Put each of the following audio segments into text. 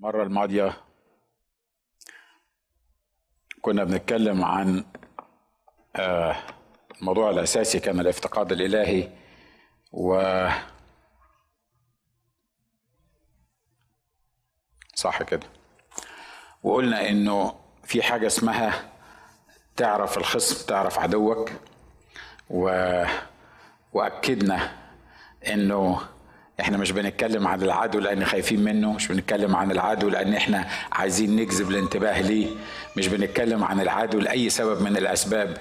المرة الماضية كنا بنتكلم عن آه، الموضوع الأساسي كان الافتقاد الإلهي و صح كده. وقلنا إنه في حاجة اسمها تعرف الخصم تعرف عدوك و... وأكدنا إنه إحنا مش بنتكلم عن العدو لأن خايفين منه مش بنتكلم عن العدو لأن إحنا عايزين نجذب الانتباه ليه. مش بنتكلم عن العدو لأي سبب من الأسباب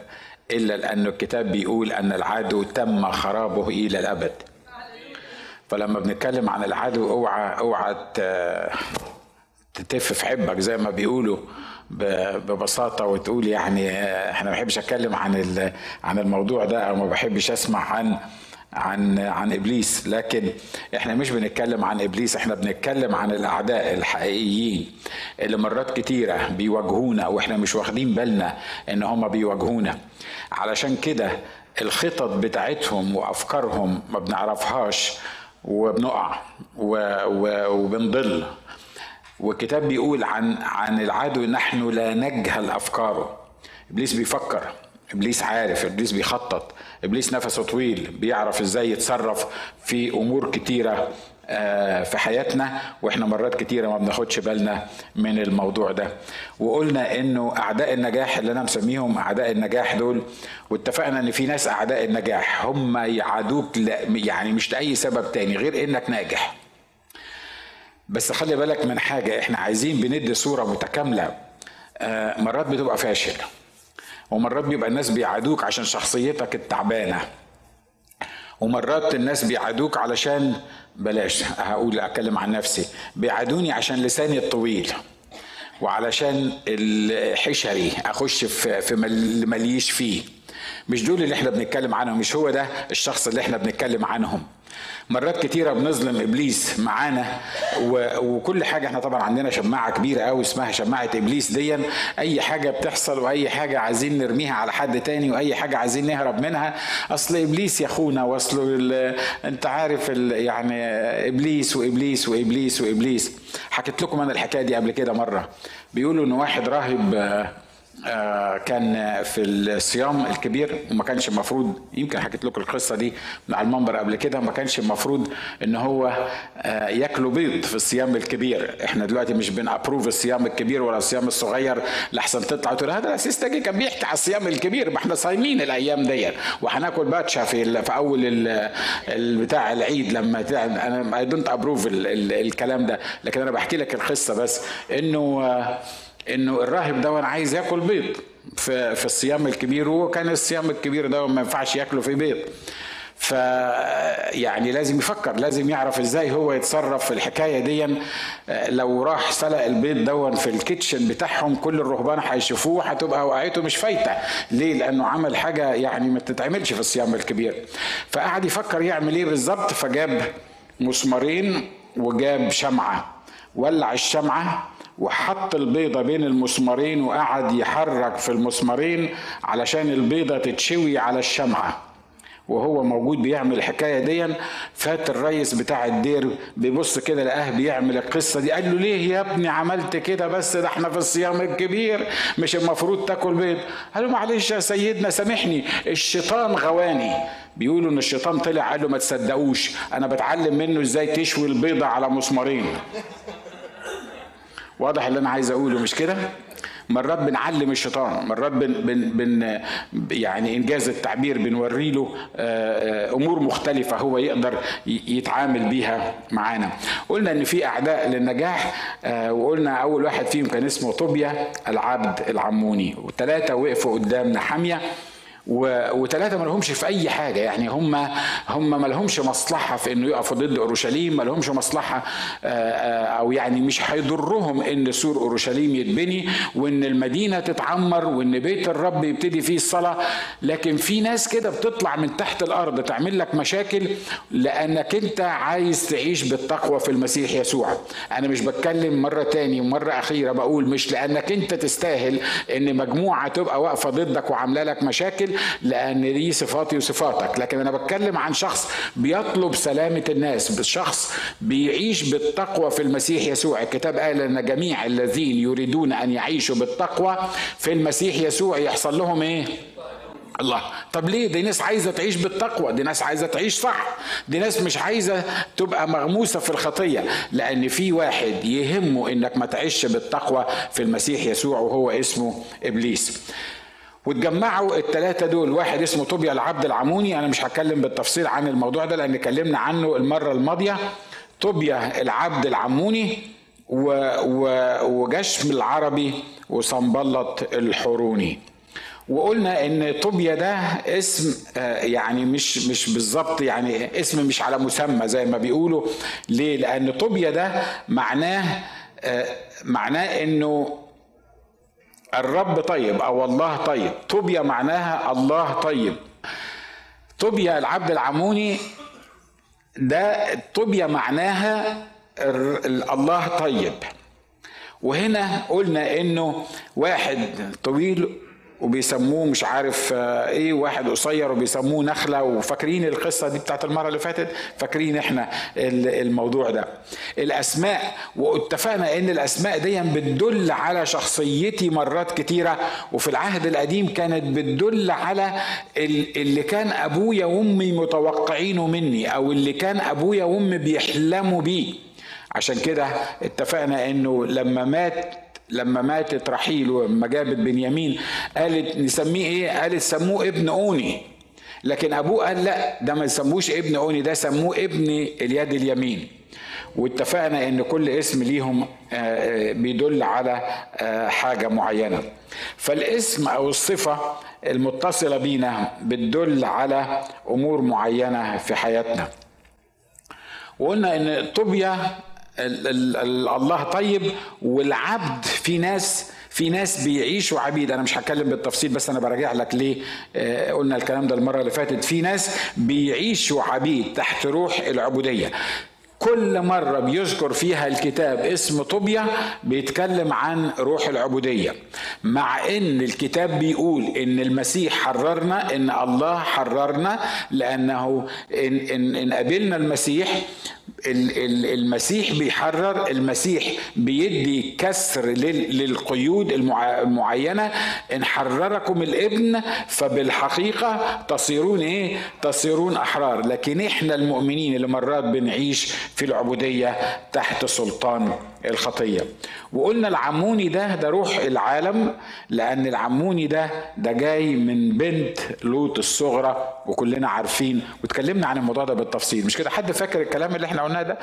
إلا لأن الكتاب بيقول أن العدو تم خرابه إلى الأبد. فلما بنتكلم عن العدو اوعى اوعى تتف في حبك زي ما بيقولوا ببساطة وتقول يعني آه، إحنا ما بحبش أتكلم عن عن الموضوع ده أو ما بحبش أسمع عن عن عن إبليس. لكن إحنا مش بنتكلم عن إبليس إحنا بنتكلم عن الأعداء الحقيقيين اللي مرات كتيرة بيواجهونا وإحنا مش واخدين بالنا إن هم بيواجهونا. علشان كده الخطط بتاعتهم وأفكارهم ما بنعرفهاش وبنقع وبنضل. والكتاب بيقول عن عن العدو نحن لا نجهل أفكاره. إبليس بيفكر إبليس عارف إبليس بيخطط. إبليس نفسه طويل بيعرف إزاي يتصرف في أمور كتيرة آه، في حياتنا وإحنا مرات كتيرة ما بناخدش بالنا من الموضوع ده. وقلنا إنه أعداء النجاح اللي أنا مسميهم أعداء النجاح دول واتفقنا إن في ناس أعداء النجاح هم يعادوك يعني مش لأي سبب تاني غير إنك ناجح. بس خلي بالك من حاجة إحنا عايزين بندي صورة متكاملة آه، مرات بتبقى فاشل ومرات بيبقى الناس بيعادوك عشان شخصيتك التعبانة. ومرات الناس بيعادوك علشان بلاش هقول أتكلم عن نفسي. بيعادوني عشان لساني الطويل وعلشان الحشري أخش في مليش فيه. مش دول اللي إحنا بنتكلم عنهم مش هو ده الشخص اللي إحنا بنتكلم عنهم. مرات كتيرة بنظلم إبليس معانا. وكل حاجة إحنا طبعا عندنا شماعة كبيرة قوي اسمها شماعة إبليس دي أي حاجة بتحصل وأي حاجة عايزين نرميها على حد تاني وأي حاجة عايزين نهرب منها. أصل إبليس يا أخونا واصله ال... أنت عارف ال... يعني إبليس وإبليس وإبليس وإبليس. حكيت لكم أنا الحكاية دي قبل كده مرة. بيقولوا إن واحد راهب كان في الصيام الكبير وما كانش المفروض يمكن حكيت لكم القصة دي على المنبر قبل كده ما كانش المفروض إن هو آه، ياكلوا بيض في الصيام الكبير. إحنا دلوقتي مش بن approve الصيام الكبير ولا الصيام الصغير لحسن تطلع تقول هذا القسيس ناجي كان بيحكي على الصيام الكبير ما إحنا صايمين الأيام دي وهناكل باتشا في في أول بتاع العيد لما أنا I don't approve الكلام ده. لكن أنا بحكي لك القصة بس إنه آه، إنه الراهب ده عايز ياكل بيض في في الصيام الكبير وكان الصيام الكبير ده ما ينفعش ياكله في بيض ف يعني لازم يفكر لازم يعرف إزاي هو يتصرف في الحكاية دي. لو راح سلق البيض دون في الكيتشن بتاعهم كل الرهبان هيشوفوه هتبقى وقعته مش فايتة. ليه؟ لأنه عمل حاجة يعني ما تتعملش في الصيام الكبير. فقعد يفكر يعمل إيه بالظبط فجاب مسمارين وجاب شمعة. ولع الشمعة وحط البيضة بين المسمارين وقعد يحرك في المسمارين علشان البيضة تتشوي على الشمعة. وهو موجود بيعمل الحكاية دي فات الريس بتاع الدير بيبص كده لقاه بيعمل القصة دي. قال له ليه يا ابني عملت كده بس؟ ده إحنا في الصيام الكبير مش المفروض تاكل بيض. قال له معلش يا سيدنا سامحني الشيطان غواني. بيقولوا إن الشيطان طلع قال له ما تصدقوش أنا بتعلم منه إزاي تشوي البيضة على مسمارين. واضح اللي أنا عايز أقوله مش كده؟ مرات بنعلم الشيطان مرات بن بن بن يعني إنجاز التعبير بنوري له آه، آه، أمور مختلفة هو يقدر يتعامل بيها معانا. قلنا إن في أعداء للنجاح آه، وقلنا أول واحد فيهم كان اسمه طوبيا العبد العموني والثلاثه وقفوا قدام نحامية. وثلاثه ما لهمش في أي حاجة. يعني هم هم ما لهمش مصلحة في إنه يقفوا ضد أورشليم ما لهمش مصلحة آه، آه، أو يعني مش هيضرهم إن سور أورشليم يتبني وإن المدينة تتعمر وإن بيت الرب يبتدي فيه الصلاة. لكن في ناس كده بتطلع من تحت الأرض تعمل لك مشاكل لأنك أنت عايز تعيش بالتقوى في المسيح يسوع. أنا مش بتكلم مرة تاني ومرة أخيرة بقول مش لأنك أنت تستاهل إن مجموعة تبقى واقفة ضدك وعاملة لك مشاكل لأن دي صفاتي وصفاتك. لكن أنا بتكلم عن شخص بيطلب سلامة الناس شخص بيعيش بالتقوى في المسيح يسوع. الكتاب قال إن جميع الذين يريدون أن يعيشوا بالتقوى في المسيح يسوع يحصل لهم إيه؟ الله. طب ليه؟ دي ناس عايزة تعيش بالتقوى. دي ناس عايزة تعيش صح. دي ناس مش عايزة تبقى مغموسة في الخطية. لأن في واحد يهمه إنك ما تعيش بالتقوى في المسيح يسوع وهو اسمه إبليس. واتجمعوا الثلاثه دول واحد اسمه طوبيا العبد العموني أنا مش هتكلم بالتفصيل عن الموضوع ده لأن اتكلمنا عنه المرة الماضية. طوبيا العبد العموني و... و... وجشم العربي وصنبلط الحروني وقلنا إن طوبيا ده اسم يعني مش مش بالظبط يعني اسم مش على مسمى زي ما بيقولوا. ليه؟ لأن طوبيا ده معناه معناه إنه الرب طيب أو الله طيب. طوبيا معناها الله طيب. طوبيا العبد العموني ده طوبيا معناها الله طيب. وهنا قلنا إنه واحد طويل وبيسموه مش عارف إيه واحد قصير وبيسموه نخلة. وفاكرين القصة دي بتاعت المرة اللي فاتت؟ فاكرين إحنا الموضوع ده. الأسماء واتفقنا إن الأسماء دي بتدل على شخصيتي مرات كتيرة. وفي العهد القديم كانت بتدل على اللي كان أبويا وأمي متوقعينه مني أو اللي كان أبويا وأمي بيحلموا بيه. عشان كده اتفقنا إنه لما مات لما ماتت رحيل ولما جابت بنيامين قالت نسميه إيه؟ قالت سموه ابن أوني. لكن أبوه قال لا ده ما يسموش ابن أوني ده سموه ابن اليد اليمين. واتفقنا إن كل اسم ليهم بيدل على حاجة معينة. فالاسم أو الصفة المتصلة بينا بتدل على أمور معينة في حياتنا. وقلنا إن طوبيا الله طيب والعبد في ناس في ناس بيعيشوا عبيد. أنا مش هتكلم بالتفصيل بس أنا براجع لك ليه قلنا الكلام ده المرة اللي فاتت. في ناس بيعيشوا عبيد تحت روح العبودية. كل مرة بيذكر فيها الكتاب اسم طوبيا بيتكلم عن روح العبودية مع إن الكتاب بيقول إن المسيح حررنا إن الله حررنا لأنه ان, إن, إن قابلنا المسيح المسيح بيحرر المسيح بيدي كسر للقيود المعينة إن حرركم الإبن فبالحقيقة تصيرون إيه؟ تصيرون أحرار. لكن إحنا المؤمنين اللي مرات بنعيش في العبودية تحت سلطان الخطية. وقلنا العموني ده ده روح العالم لأن العموني ده ده جاي من بنت لوط الصغرى وكلنا عارفين. واتكلمنا عن الموضوع ده بالتفصيل. مش كده؟ حد فاكر الكلام اللي إحنا قلناه ده؟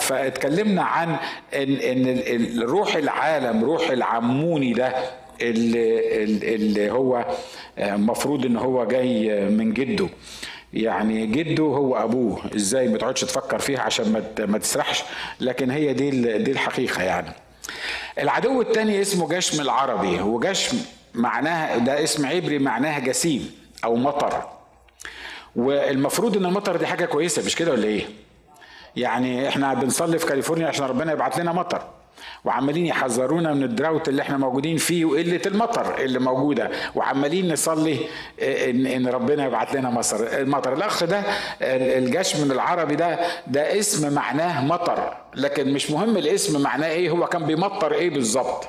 فاتكلمنا عن ان إن روح العالم روح العموني ده اللي, اللي هو المفروض إن هو جاي من جده. يعني جده هو أبوه. إزاي ما تقعدش تفكر فيها عشان ما تسرحش؟ لكن هي دي دي الحقيقة يعني. العدو الثاني اسمه جشم العربي وجشم معناها ده اسم عبري معناها جسيم أو مطر. والمفروض إن المطر دي حاجة كويسة مش كده ولا إيه؟ يعني إحنا بنصلي في كاليفورنيا عشان ربنا يبعت لنا مطر. وعمالين يحذرونا من ال drought اللي إحنا موجودين فيه وقلة المطر اللي موجودة. وعمالين نصلي ان إن ربنا يبعت لنا مصر المطر. الأخ ده الجشم العربي ده ده اسم معناه مطر. لكن مش مهم الاسم معناه إيه هو كان بيمطر إيه بالظبط.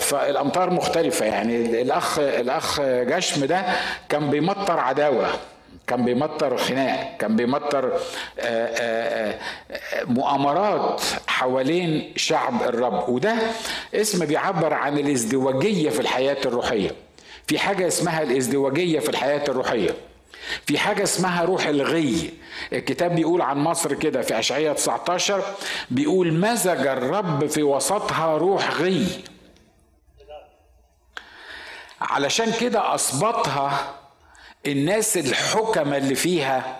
فالأمطار مختلفة يعني. الاخ الأخ جشم ده كان بيمطر عداوة. كان بيمطر خناق كان بيمطر مؤامرات حوالين شعب الرب. وده اسم بيعبر عن الازدواجية في الحياة الروحية. في حاجة اسمها الازدواجية في الحياة الروحية. في حاجة اسمها روح الغي. الكتاب بيقول عن مصر كده في أشعية 19 بيقول مزج الرب في وسطها روح غي. علشان كده أصبتها الناس الحكمة اللي فيها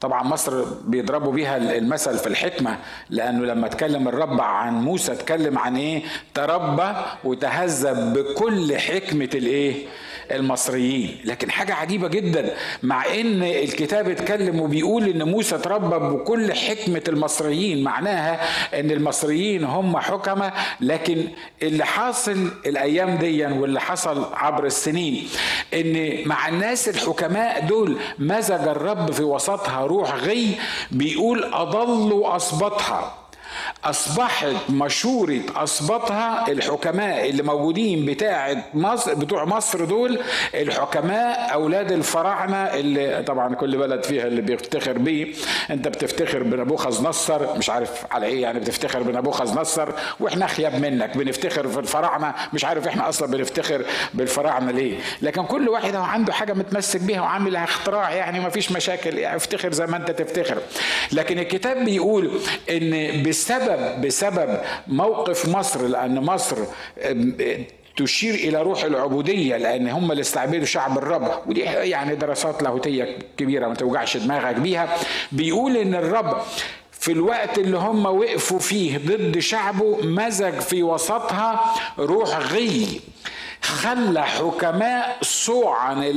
طبعا مصر بيضربوا بيها المثل في الحكمة لأنه لما اتكلم الرب عن موسى اتكلم عن إيه؟ تربى وتهذب بكل حكمة الإيه؟ المصريين. لكن حاجة عجيبة جدا مع إن الكتاب اتكلم وبيقول إن موسى تربى بكل حكمة المصريين معناها إن المصريين هم حكمة لكن اللي حاصل الأيام دي واللي حصل عبر السنين إن مع الناس الحكماء دول مزج الرب في وسطها روح غي بيقول أضلوا اصبطها أصبحت مشوره أصبطها الحكماء اللي موجودين بتاعة مصر بتوع مصر دول الحكماء أولاد الفراعنة اللي طبعا كل بلد فيها اللي بيفتخر بيه. أنت بتفتخر بنبوخذ نصر مش عارف على إيه يعني بتفتخر بنبوخذ نصر وإحنا اخيب منك بنفتخر في الفراعنة مش عارف إحنا أصلا بنفتخر بالفراعنة ليه. لكن كل واحد عنده حاجة متمسك بيها وعامل اختراع يعني ما فيش مشاكل يعني افتخر زي ما أنت تفتخر. لكن الكتاب بيقول إن بسبب بسبب بسبب موقف مصر لأن مصر تشير إلى روح العبودية لأن هم اللي استعبدوا شعب الرب. ودي يعني دراسات لاهوتية كبيرة ما توجعش دماغك بيها. بيقول إن الرب في الوقت اللي هم وقفوا فيه ضد شعبه مزج في وسطها روح غي. خلى حكماء صوعا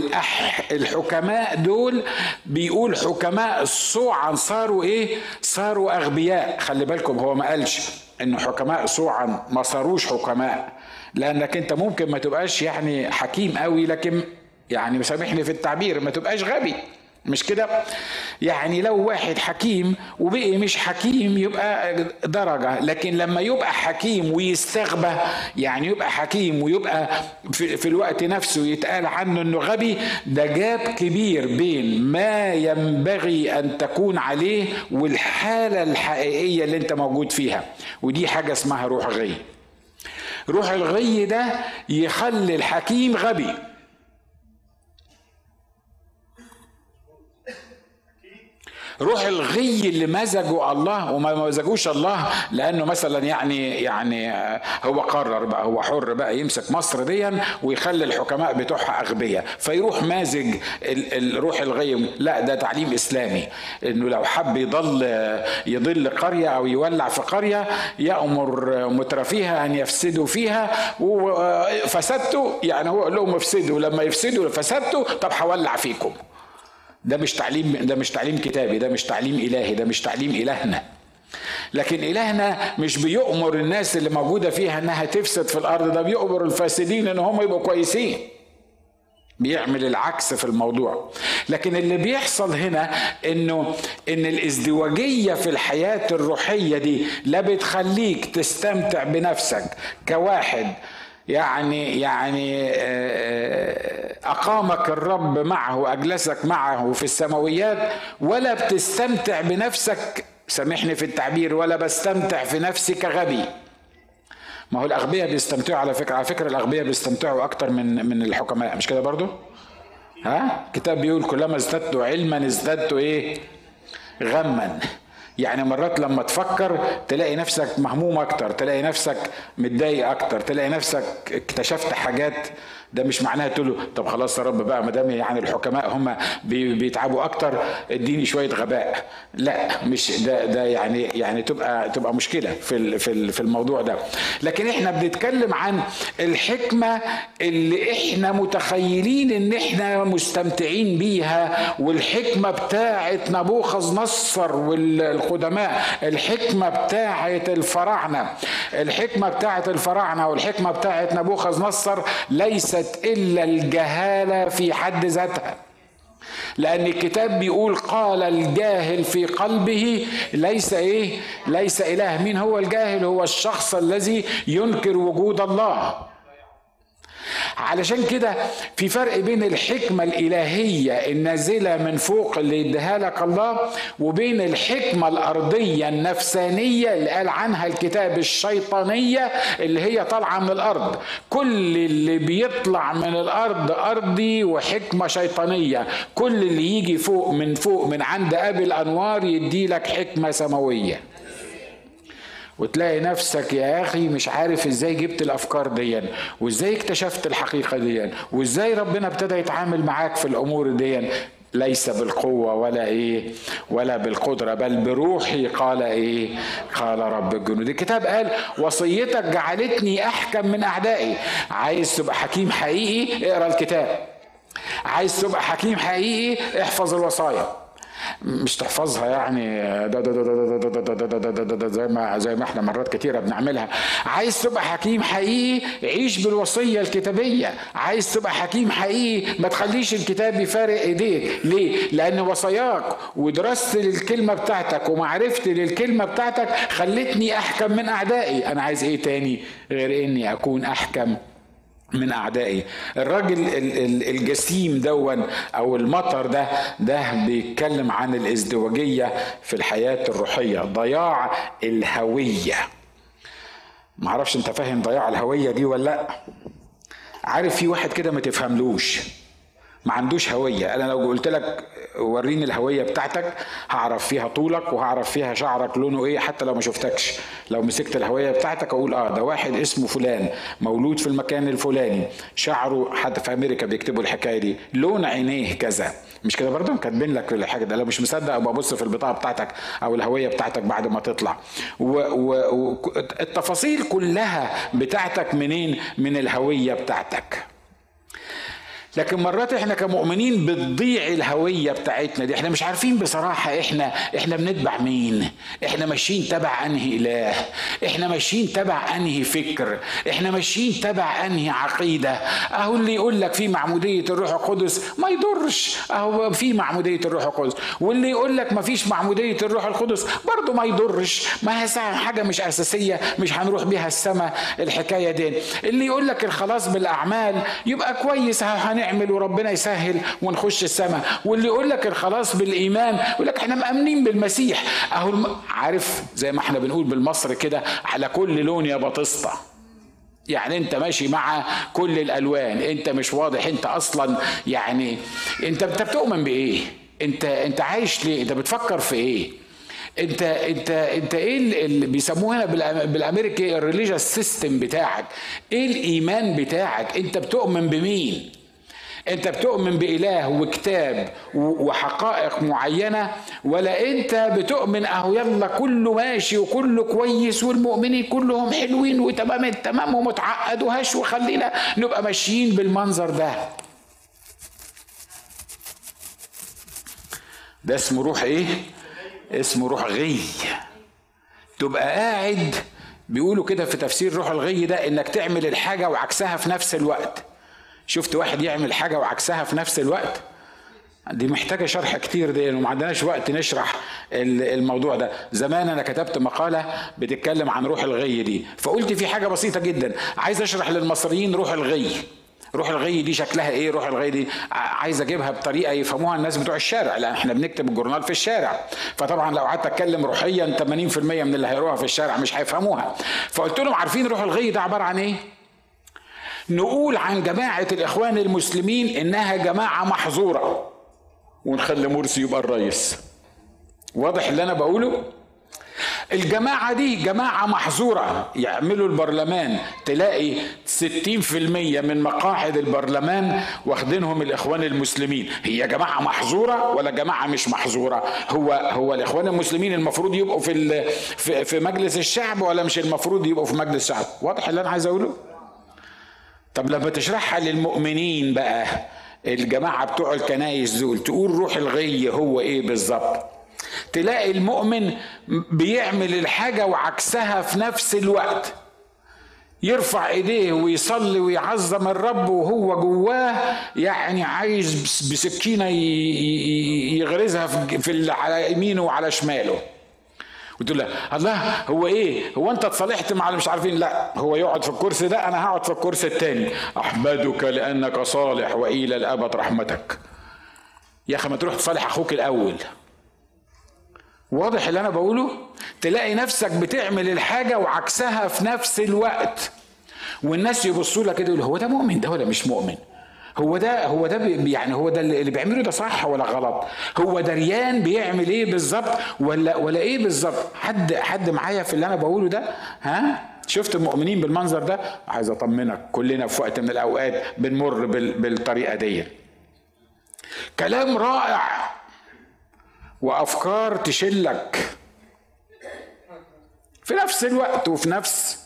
الحكماء دول بيقول حكماء صوعا صاروا إيه؟ صاروا أغبياء. خلي بالكم هو ما قالش إن حكماء صوعا ما صاروش حكماء لأنك أنت ممكن ما تبقاش يعني حكيم قوي لكن يعني مسامحني في التعبير ما تبقاش غبي. مش كده؟ يعني لو واحد حكيم وبقي مش حكيم يبقى درجة لكن لما يبقى حكيم ويستغبى يعني يبقى حكيم ويبقى في, الوقت نفسه يتقال عنه إنه غبي ده جاب كبير بين ما ينبغي أن تكون عليه والحالة الحقيقية اللي أنت موجود فيها. ودي حاجة اسمها روح غي روح الغي ده يخلي الحكيم غبي. روح الغي اللي مزجوا الله وما مزجوش الله لأنه مثلا يعني يعني هو قرر بقى هو حر بقى يمسك مصر ديا ويخلي الحكماء بتوعها أغبياء فيروح مازج الروح الغي. لا ده تعليم إسلامي إنه لو حب يضل يضل قرية أو يولع في قرية يأمر مترفيها أن يفسدوا فيها وفسدتوا يعني هو قال لهم افسدوا لما يفسدوا فسدتوا طب هولع فيكم. ده مش تعليم ده مش تعليم كتابي ده مش تعليم إلهي ده مش تعليم إلهنا. لكن إلهنا مش بيؤمر الناس اللي موجودة فيها إنها تفسد في الأرض ده بيؤمر الفاسدين إن هم يبقوا كويسين. بيعمل العكس في الموضوع. لكن اللي بيحصل هنا إنه إن الإزدواجية في الحياة الروحية دي لا بتخليك تستمتع بنفسك كواحد يعني يعني آه، أقامك الرب معه واجلسك معه في السماويات ولا بتستمتع بنفسك سامحني في التعبير ولا بستمتع في نفسي كغبي ما هو الأغبياء بيستمتعوا على فكرة على فكرة الأغبياء بيستمتعوا أكتر من من الحكماء مش كده برضو؟ ها؟ كتاب بيقول كلما ازددت علما ازددت إيه؟ غما. يعني مرات لما تفكر تلاقي نفسك مهموم أكتر تلاقي نفسك متضايق أكتر تلاقي نفسك اكتشفت حاجات ده مش معناها تقول له طب خلاص يا رب بقى ما دام يعني الحكماء هم بيتعبوا أكتر اديني شوية غباء. لا مش ده ده يعني يعني تبقى تبقى مشكلة في في في الموضوع ده. لكن إحنا بنتكلم عن الحكمة اللي إحنا متخيلين إن إحنا مستمتعين بيها والحكمة بتاعه نبوخذ نصر والقدماء الحكمة بتاعه الفراعنة. الحكمة بتاعه الفراعنة والحكمة بتاعه نبوخذ نصر ليس ليست إلا الجهالة في حد ذاتها لأن الكتاب بيقول قال الجاهل في قلبه ليس إيه؟ ليس إله، مين هو الجاهل؟ هو الشخص الذي ينكر وجود الله. علشان كده في فرق بين الحكمة الإلهية النازلة من فوق اللي يديها لك الله وبين الحكمة الأرضية النفسانية اللي قال عنها الكتاب الشيطانية اللي هي طالعة من الأرض. كل اللي بيطلع من الأرض أرضي وحكمة شيطانية. كل اللي يجي فوق من فوق من عند أبي الأنوار يدي لك حكمة سماوية. وتلاقي نفسك يا أخي مش عارف إزاي جبت الأفكار دي وإزاي اكتشفت الحقيقة دي وإزاي ربنا ابتدى يتعامل معاك في الأمور دي ليس بالقوة ولا إيه ولا بالقدرة بل بروحي قال إيه قال رب الجنود. الكتاب قال وصيتك جعلتني أحكم من أعدائي. عايز تبقى حكيم حقيقي؟ اقرأ الكتاب. عايز تبقى حكيم حقيقي؟ احفظ الوصايا. مش تحفظها يعني زي ما زي ما إحنا مرات كتيره بنعملها عايز تبقى حكيم حقيقي عيش بالوصيه الكتابيه عايز تبقى حكيم حقيقي ما تخليش الكتاب يفارق ايديك ليه لأن وصاياك ودراستي للكلمه بتاعتك ومعرفتي للكلمه بتاعتك خلتني احكم من اعدائي أنا عايز إيه تاني غير اني اكون احكم من أعدائي. الراجل الجسيم دون أو المطر ده ده بيتكلم عن الإزدواجية في الحياة الروحية ضياع الهوية. معرفش أنت فاهم ضياع الهوية دي ولا لأ؟ عارف في واحد كده ما تفهملوش. ما عندوش هوية. أنا لو قلت لك وريني الهوية بتاعتك هعرف فيها طولك وهعرف فيها شعرك لونه إيه حتى لو ما شفتكش. لو مسكت الهوية بتاعتك أقول آه ده واحد اسمه فلان مولود في المكان الفلاني. شعره حتى في أمريكا بيكتبوا الحكاية دي. لون عينيه كذا. مش كده برضه؟ كاتبين لك الحاجة ده لو مش مصدق أبقى أبص في البطاقة بتاعتك أو الهوية بتاعتك بعد ما تطلع. والتفاصيل كلها بتاعتك منين؟ من الهوية بتاعتك. لكن مرات إحنا كمؤمنين بتضيع الهوية بتاعتنا دي. إحنا مش عارفين بصراحة إحنا إحنا بنتبع مين. إحنا ماشيين تبع أنهي إله. إحنا ماشيين تبع أنهي فكر. إحنا ماشيين تبع أنهي عقيدة. أهو اللي يقول لك في معمودية الروح القدس ما يضرش. أهو في معمودية الروح القدس. واللي يقول لك ما فيش معمودية الروح القدس برضه ما يضرش. ما هي حاجة مش أساسية مش هنروح بيها السماء. الحكاية دي. اللي يقول لك الخلاص بالأعمال يبقى كويس. هنعمل نعمل وربنا يسهل ونخش السماء. واللي يقول لك الخلاص بالإيمان يقول لك إحنا مأمنين بالمسيح. أهو الم... عارف زي ما إحنا بنقول بالمصري كده على كل لون يا بطسطه يعني أنت ماشي مع كل الألوان. أنت مش واضح. أنت أصلا يعني أنت أنت بتؤمن بإيه؟ أنت أنت عايش ليه؟ أنت بتفكر في إيه؟ أنت أنت أنت إيه اللي بيسموه هنا بالأمريكي ال religious system بتاعك. إيه الإيمان بتاعك؟ أنت بتؤمن بمين؟ انت بتؤمن بإله وكتاب وحقائق معينة ولا انت بتؤمن أهو يلا كله ماشي وكله كويس والمؤمنين كلهم حلوين وتمام التمام ومتعقدوهاش وخلينا نبقى ماشيين بالمنظر ده. ده اسمه روح إيه؟ اسمه روح غي. تبقى قاعد بيقولوا كده في تفسير روح الغي ده إنك تعمل الحاجة وعكسها في نفس الوقت. شفت واحد يعمل حاجة وعكسها في نفس الوقت. دي محتاجة شرح كتير دي وما عندناش وقت نشرح الموضوع ده. زمان أنا كتبت مقالة بتتكلم عن روح الغي دي فقلت في حاجة بسيطة جدا. عايز أشرح للمصريين روح الغي. روح الغي دي شكلها إيه؟ روح الغي دي عايز أجيبها بطريقة يفهموها الناس بتوع الشارع. لأن إحنا بنكتب الجورنال في الشارع. فطبعا لو قعدت أتكلم روحيا 80% من اللي هيروها في الشارع مش هيفهموها. فقلت لهم عارفين روح الغي ده عبارة عن إيه؟ نقول عن جماعة الإخوان المسلمين إنها جماعة محظورة. ونخلي مرسي يبقى الرئيس. واضح اللي أنا بقوله؟ الجماعة دي جماعة محظورة. يعملوا البرلمان. تلاقي 60% من مقاعد البرلمان واخدينهم الإخوان المسلمين. هي جماعة محظورة ولا جماعة مش محظورة؟ هو هو الإخوان المسلمين المفروض يبقوا في في مجلس الشعب ولا مش المفروض يبقوا في مجلس الشعب؟ واضح اللي أنا عايز أقوله؟ طب لما تشرحها للمؤمنين بقى الجماعة بتوع الكنايس دول تقول روح الغي هو إيه بالظبط؟ تلاقي المؤمن بيعمل الحاجة وعكسها في نفس الوقت. يرفع إيديه ويصلي ويعظم الرب وهو جواه يعني عايز بسكينة يغرزها في على يمينه وعلى شماله. وتقول له الله هو إيه؟ هو أنت اتصالحت مع اللي مش عارفين؟ لا هو يقعد في الكرسي ده أنا هقعد في الكرسي التاني. أحمدك لأنك صالح وإلى الأبد رحمتك. يا أخي ما تروح تصالح أخوك الأول. واضح اللي أنا بقوله؟ تلاقي نفسك بتعمل الحاجة وعكسها في نفس الوقت. والناس يبصوا لك كده يقولوا هو ده مؤمن ده ولا مش مؤمن؟ هو ده هو ده يعني هو ده اللي بيعمله ده صح ولا غلط؟ هو دريان بيعمل إيه بالظبط ولا ولا إيه بالظبط؟ حد حد معايا في اللي أنا بقوله ده؟ ها؟ شفت المؤمنين بالمنظر ده؟ عايز أطمنك كلنا في وقت من الأوقات بنمر بالطريقة دي. كلام رائع وأفكار تشلك. في نفس الوقت وفي نفس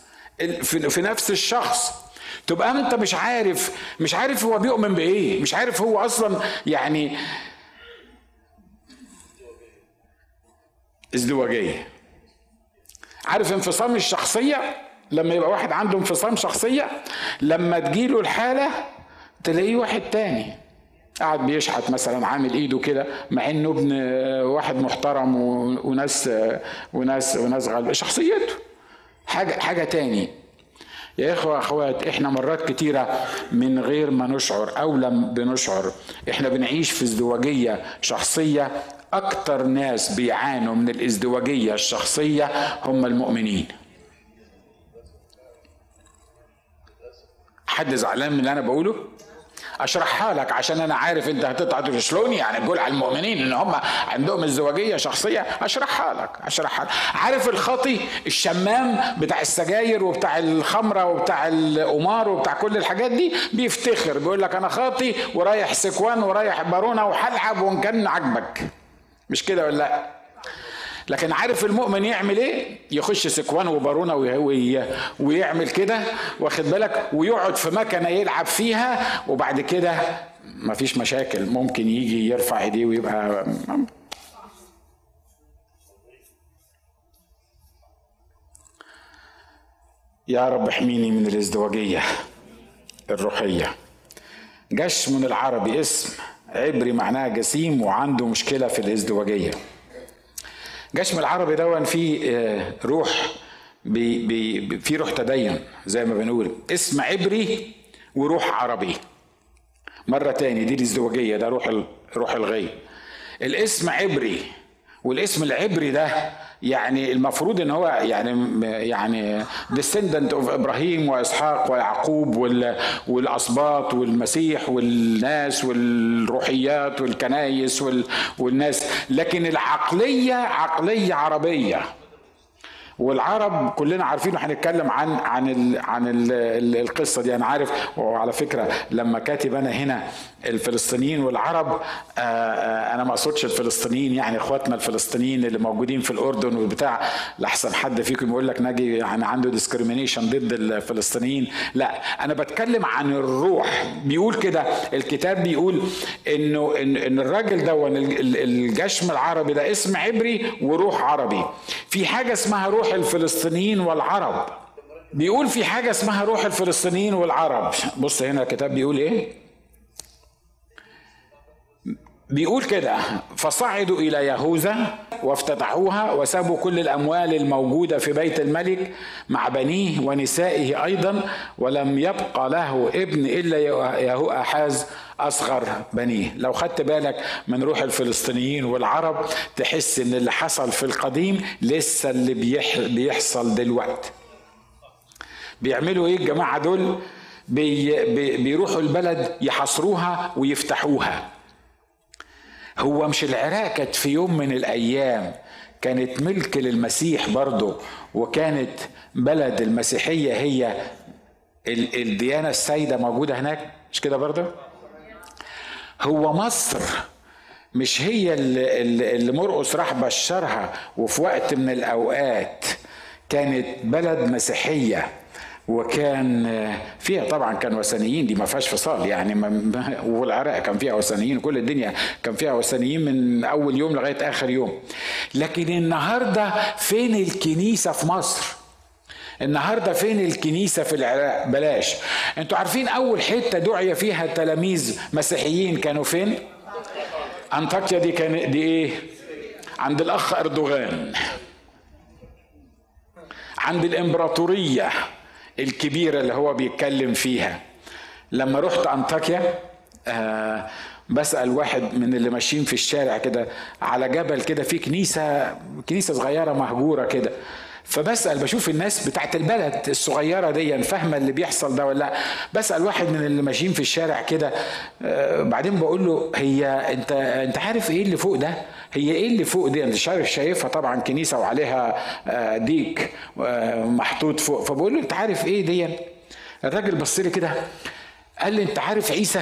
في نفس الشخص. تبقى انت مش عارف مش عارف هو بيؤمن بإيه مش عارف هو أصلا يعني ازدواجية. عارف انفصام الشخصية؟ لما يبقى واحد عنده انفصام شخصية لما تجيله الحالة تلاقيه واحد تاني. قاعد بيشحت مثلا عامل إيده كده مع إنه ابن واحد محترم وناس وناس وناس غالبة. شخصيته حاجة حاجة تاني. يا إخوة أخوات إحنا مرات كتيرة من غير ما نشعر أو لم بنشعر. إحنا بنعيش في ازدواجية شخصية. أكتر ناس بيعانوا من الازدواجية الشخصية هم المؤمنين. حد زعلان من اللي أنا بقوله؟ أشرحها لك عشان أنا عارف أنت هتطلع تشلوني يعني تقول على المؤمنين إن هم عندهم ازدواجيه شخصية أشرحها لك أشرحها لك. عارف الخطي الشمام بتاع السجاير وبتاع الخمرة وبتاع القمار وبتاع كل الحاجات دي؟ بيفتخر بيقول لك أنا خاطي ورايح سكوان ورايح بارونة وهلعب وان كان عاجبك مش كده ولا لأ؟ لكن عارف المؤمن يعمل إيه؟ يخش سكوان وبارونة ويعمل كده واخد بالك؟ ويقعد في مكنة يلعب فيها وبعد كده مفيش مشاكل ممكن يجي يرفع إيديه ويبقى يا رب احميني من الازدواجية الروحية. جش من العربي اسم عبري معناه جسيم وعنده مشكلة في الازدواجية. جشم العربي دون فيه آه، روح بي بي في روح تدين زي ما بنقول. اسم عبري وروح عربي. مرة تاني دي الازدواجية ده روح روح الغي. الاسم عبري والاسم العبري ده يعني المفروض إن هو يعني يعني ديسندنت اوف إبراهيم وإسحاق ويعقوب والأسباط والمسيح والناس والروحيات والكنايس والناس. لكن العقلية عقلية عربية. والعرب كلنا عارفين وهنتكلم عن عن ال عن ال القصة دي. أنا عارف وعلى فكرة لما كاتب أنا هنا الفلسطينيين والعرب آه، آه، أنا ما أقصدش الفلسطينيين يعني إخواتنا الفلسطينيين اللي موجودين في الأردن والبتاع لأحسن حد فيكم يقول لك ناجي يعني عنده ديسكريميشن ضد الفلسطينيين. لا أنا بتكلم عن الروح. بيقول كده الكتاب بيقول إنه ان, إن الراجل ده الجشم العربي ده اسم عبري وروح عربي. في حاجة اسمها روح الفلسطينيين والعرب. بيقول في حاجة اسمها روح الفلسطينيين والعرب. بص هنا الكتاب بيقول إيه؟ بيقول كده فصعدوا إلى يهوذا وافتتحوها وسابوا كل الأموال الموجودة في بيت الملك مع بنيه ونسائه أيضا ولم يبقى له ابن إلا يهو أحاز أصغر بنيه. لو خدت بالك من روح الفلسطينيين والعرب تحس إن اللي حصل في القديم لسه اللي بيحصل دلوقتي. بيعملوا إيه الجماعة دول؟ بي بيروحوا البلد يحصروها ويفتحوها. هو مش العراق كانت في يوم من الأيام كانت ملك للمسيح برضه وكانت بلد المسيحية هي الديانة السائده موجودة هناك مش كده برضه؟ هو مصر مش هي اللي, اللي راح بشرها وفي وقت من الأوقات كانت بلد مسيحية. وكان فيها طبعا كان وثنيين دي ما فيهاش فصال يعني والعراق كان فيها وثنيين وكل الدنيا كان فيها وثنيين من أول يوم لغاية آخر يوم. لكن النهارده فين الكنيسة في مصر؟ النهارده فين الكنيسة في العراق؟ بلاش. أنتوا عارفين أول حتة دعي فيها تلاميذ مسيحيين كانوا فين؟ أنطاكيا دي كان دي إيه؟ عند الأخ أردوغان. عند الإمبراطورية. الكبيرة اللي هو بيتكلم فيها. لما رحت أنطاكيا آه بسأل واحد من اللي ماشيين في الشارع كده على جبل كده في كنيسة كنيسة صغيرة مهجورة كده. فبسأل بشوف الناس بتاعت البلد الصغيرة دي فاهمة اللي بيحصل ده ولا لأ. بسأل واحد من اللي ماشيين في الشارع كده آه بعدين بقول له هي أنت أنت عارف إيه اللي فوق ده؟ هي إيه اللي فوق دي؟ انت شايف شايفها طبعا كنيسة وعليها آه ديك آه محطوط فوق. فبقول له أنت عارف إيه دي؟ الراجل بص لي كده قال لي أنت عارف عيسى؟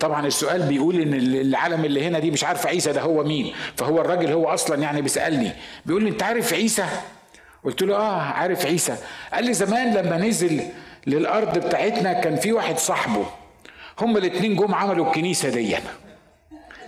طبعا السؤال بيقول إن العالم اللي هنا دي مش عارف عيسى ده هو مين. فهو الراجل هو أصلا يعني بيسألني بيقول لي أنت عارف عيسى؟ قلت له آه عارف عيسى. قال لي زمان لما نزل للأرض بتاعتنا كان في واحد صاحبه هما الاتنين جم عملوا الكنيسة دي.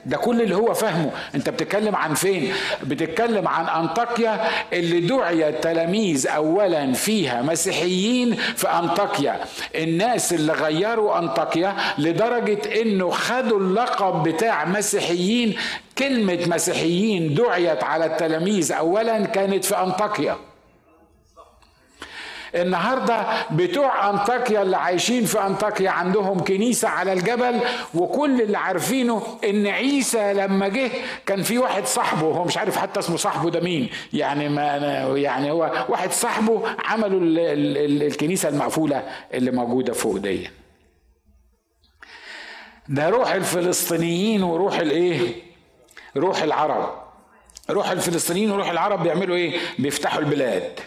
ده كل اللي هو فاهمه. انت بتتكلم عن فين؟ بتتكلم عن أنطاكيا اللي دعي التلاميذ اولا فيها مسيحيين في أنطاكيا. الناس اللي غيروا أنطاكيا لدرجة إنه خدوا اللقب بتاع مسيحيين. كلمة مسيحيين دعيت على التلاميذ اولا كانت في أنطاكيا. النهارده بتوع أنطاكيا اللي عايشين في أنطاكيا عندهم كنيسة على الجبل وكل اللي عارفينه إن عيسى لما جه كان في واحد صاحبه هو مش عارف حتى اسمه صاحبه ده مين يعني ما يعني هو واحد صاحبه عملوا ال ال ال الكنيسة المقفولة اللي موجودة فوق دي. ده روح الفلسطينيين وروح الإيه؟ روح العرب. روح الفلسطينيين وروح العرب بيعملوا إيه؟ بيفتحوا البلاد.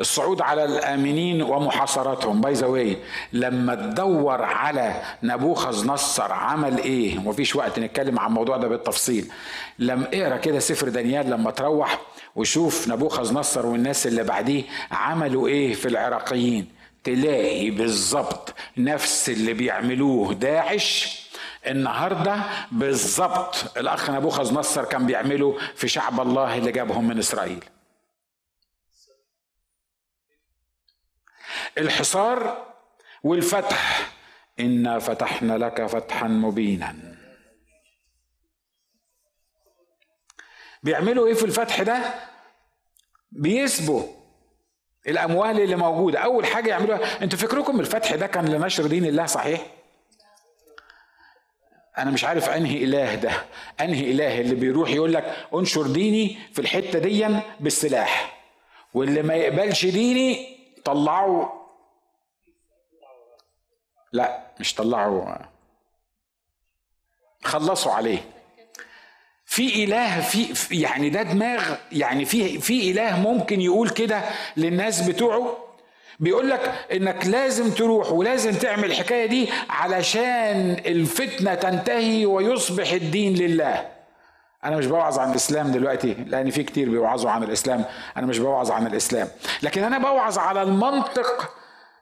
الصعود على الآمنين ومحاصرتهم. باي ذا لما تدور على نبوخذ نصر عمل إيه؟ ومفيش وقت نتكلم عن الموضوع ده بالتفصيل. لما اقرأ كده سفر دانيال لما تروح وشوف نبوخذ نصر والناس اللي بعديه عملوا إيه في العراقيين. تلاقي بالظبط نفس اللي بيعملوه داعش. النهارده بالظبط الأخ نبوخذ نصر كان بيعمله في شعب الله اللي جابهم من إسرائيل. الحصار والفتح. إنا فتحنا لك فتحا مبينا. بيعملوا إيه في الفتح ده؟ بيسبوا الأموال اللي موجودة. أول حاجة يعملوها أنتوا فكركم الفتح ده كان لنشر دين الله صحيح؟ أنا مش عارف أنهي إله ده. أنهي إله اللي بيروح يقول لك انشر ديني في الحتة دي بالسلاح. واللي ما يقبلش ديني طلعوا لا مش طلعوا. خلصوا عليه. في إله في يعني ده دماغ يعني في في إله ممكن يقول كده للناس بتوعه. بيقول لك إنك لازم تروح ولازم تعمل الحكاية دي علشان الفتنة تنتهي ويصبح الدين لله. أنا مش بوعظ عن الإسلام دلوقتي لأن في كتير بيوعظوا عن الإسلام. أنا مش بوعظ عن الإسلام. لكن أنا بوعظ على المنطق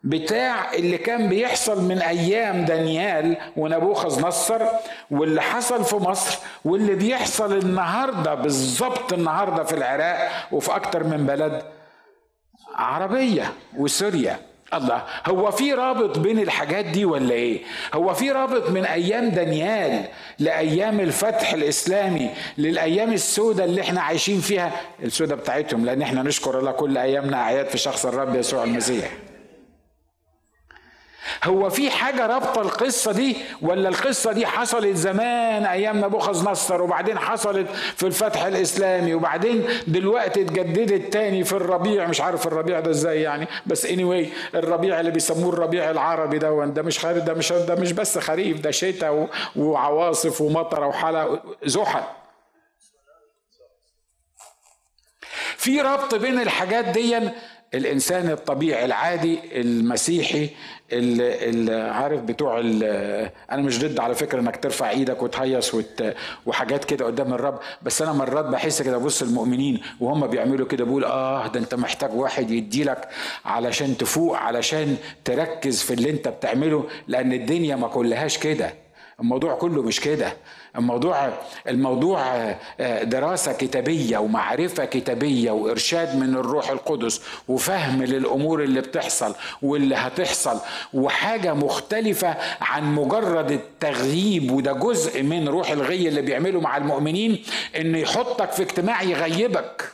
بتاع اللي كان بيحصل من أيام دانيال ونبوخذ نصر واللي حصل في مصر واللي بيحصل النهارده بالظبط النهارده في العراق وفي أكتر من بلد عربية وسوريا. الله هو في رابط بين الحاجات دي ولا إيه؟ هو في رابط من أيام دانيال لأيام الفتح الإسلامي للأيام السوداء اللي إحنا عايشين فيها؟ السوداء بتاعتهم لأن إحنا نشكر الله كل أيامنا أعياد في شخص الرب يسوع المسيح. هو في حاجة رابطة القصة دي ولا القصة دي حصلت زمان أيام نبوخذ نصر وبعدين حصلت في الفتح الإسلامي وبعدين دلوقتي اتجددت تاني في الربيع؟ مش عارف الربيع ده إزاي يعني. بس anyway الربيع اللي بيسموه الربيع العربي ده ده مش خريف ده مش ده مش بس خريف ده شتاء وعواصف ومطر وحلا زحل. في ربط بين الحاجات دي الإنسان الطبيعي العادي المسيحي اللي, عارف بتوع أنا مش ضد على فكرة إنك ترفع إيدك وتهيص وت... وحاجات كده قدام الرب بس أنا مرات بحس كده بص المؤمنين وهم بيعملوا كده بقول آه ده أنت محتاج واحد يديلك علشان تفوق علشان تركز في اللي أنت بتعمله لأن الدنيا ما كلهاش كده. الموضوع كله مش كده. الموضوع الموضوع آه، دراسة كتابية ومعرفة كتابية وإرشاد من الروح القدس وفهم للأمور اللي بتحصل واللي هتحصل وحاجة مختلفة عن مجرد التغييب وده جزء من روح الغي اللي بيعمله مع المؤمنين انه يحطك في اجتماع يغيبك.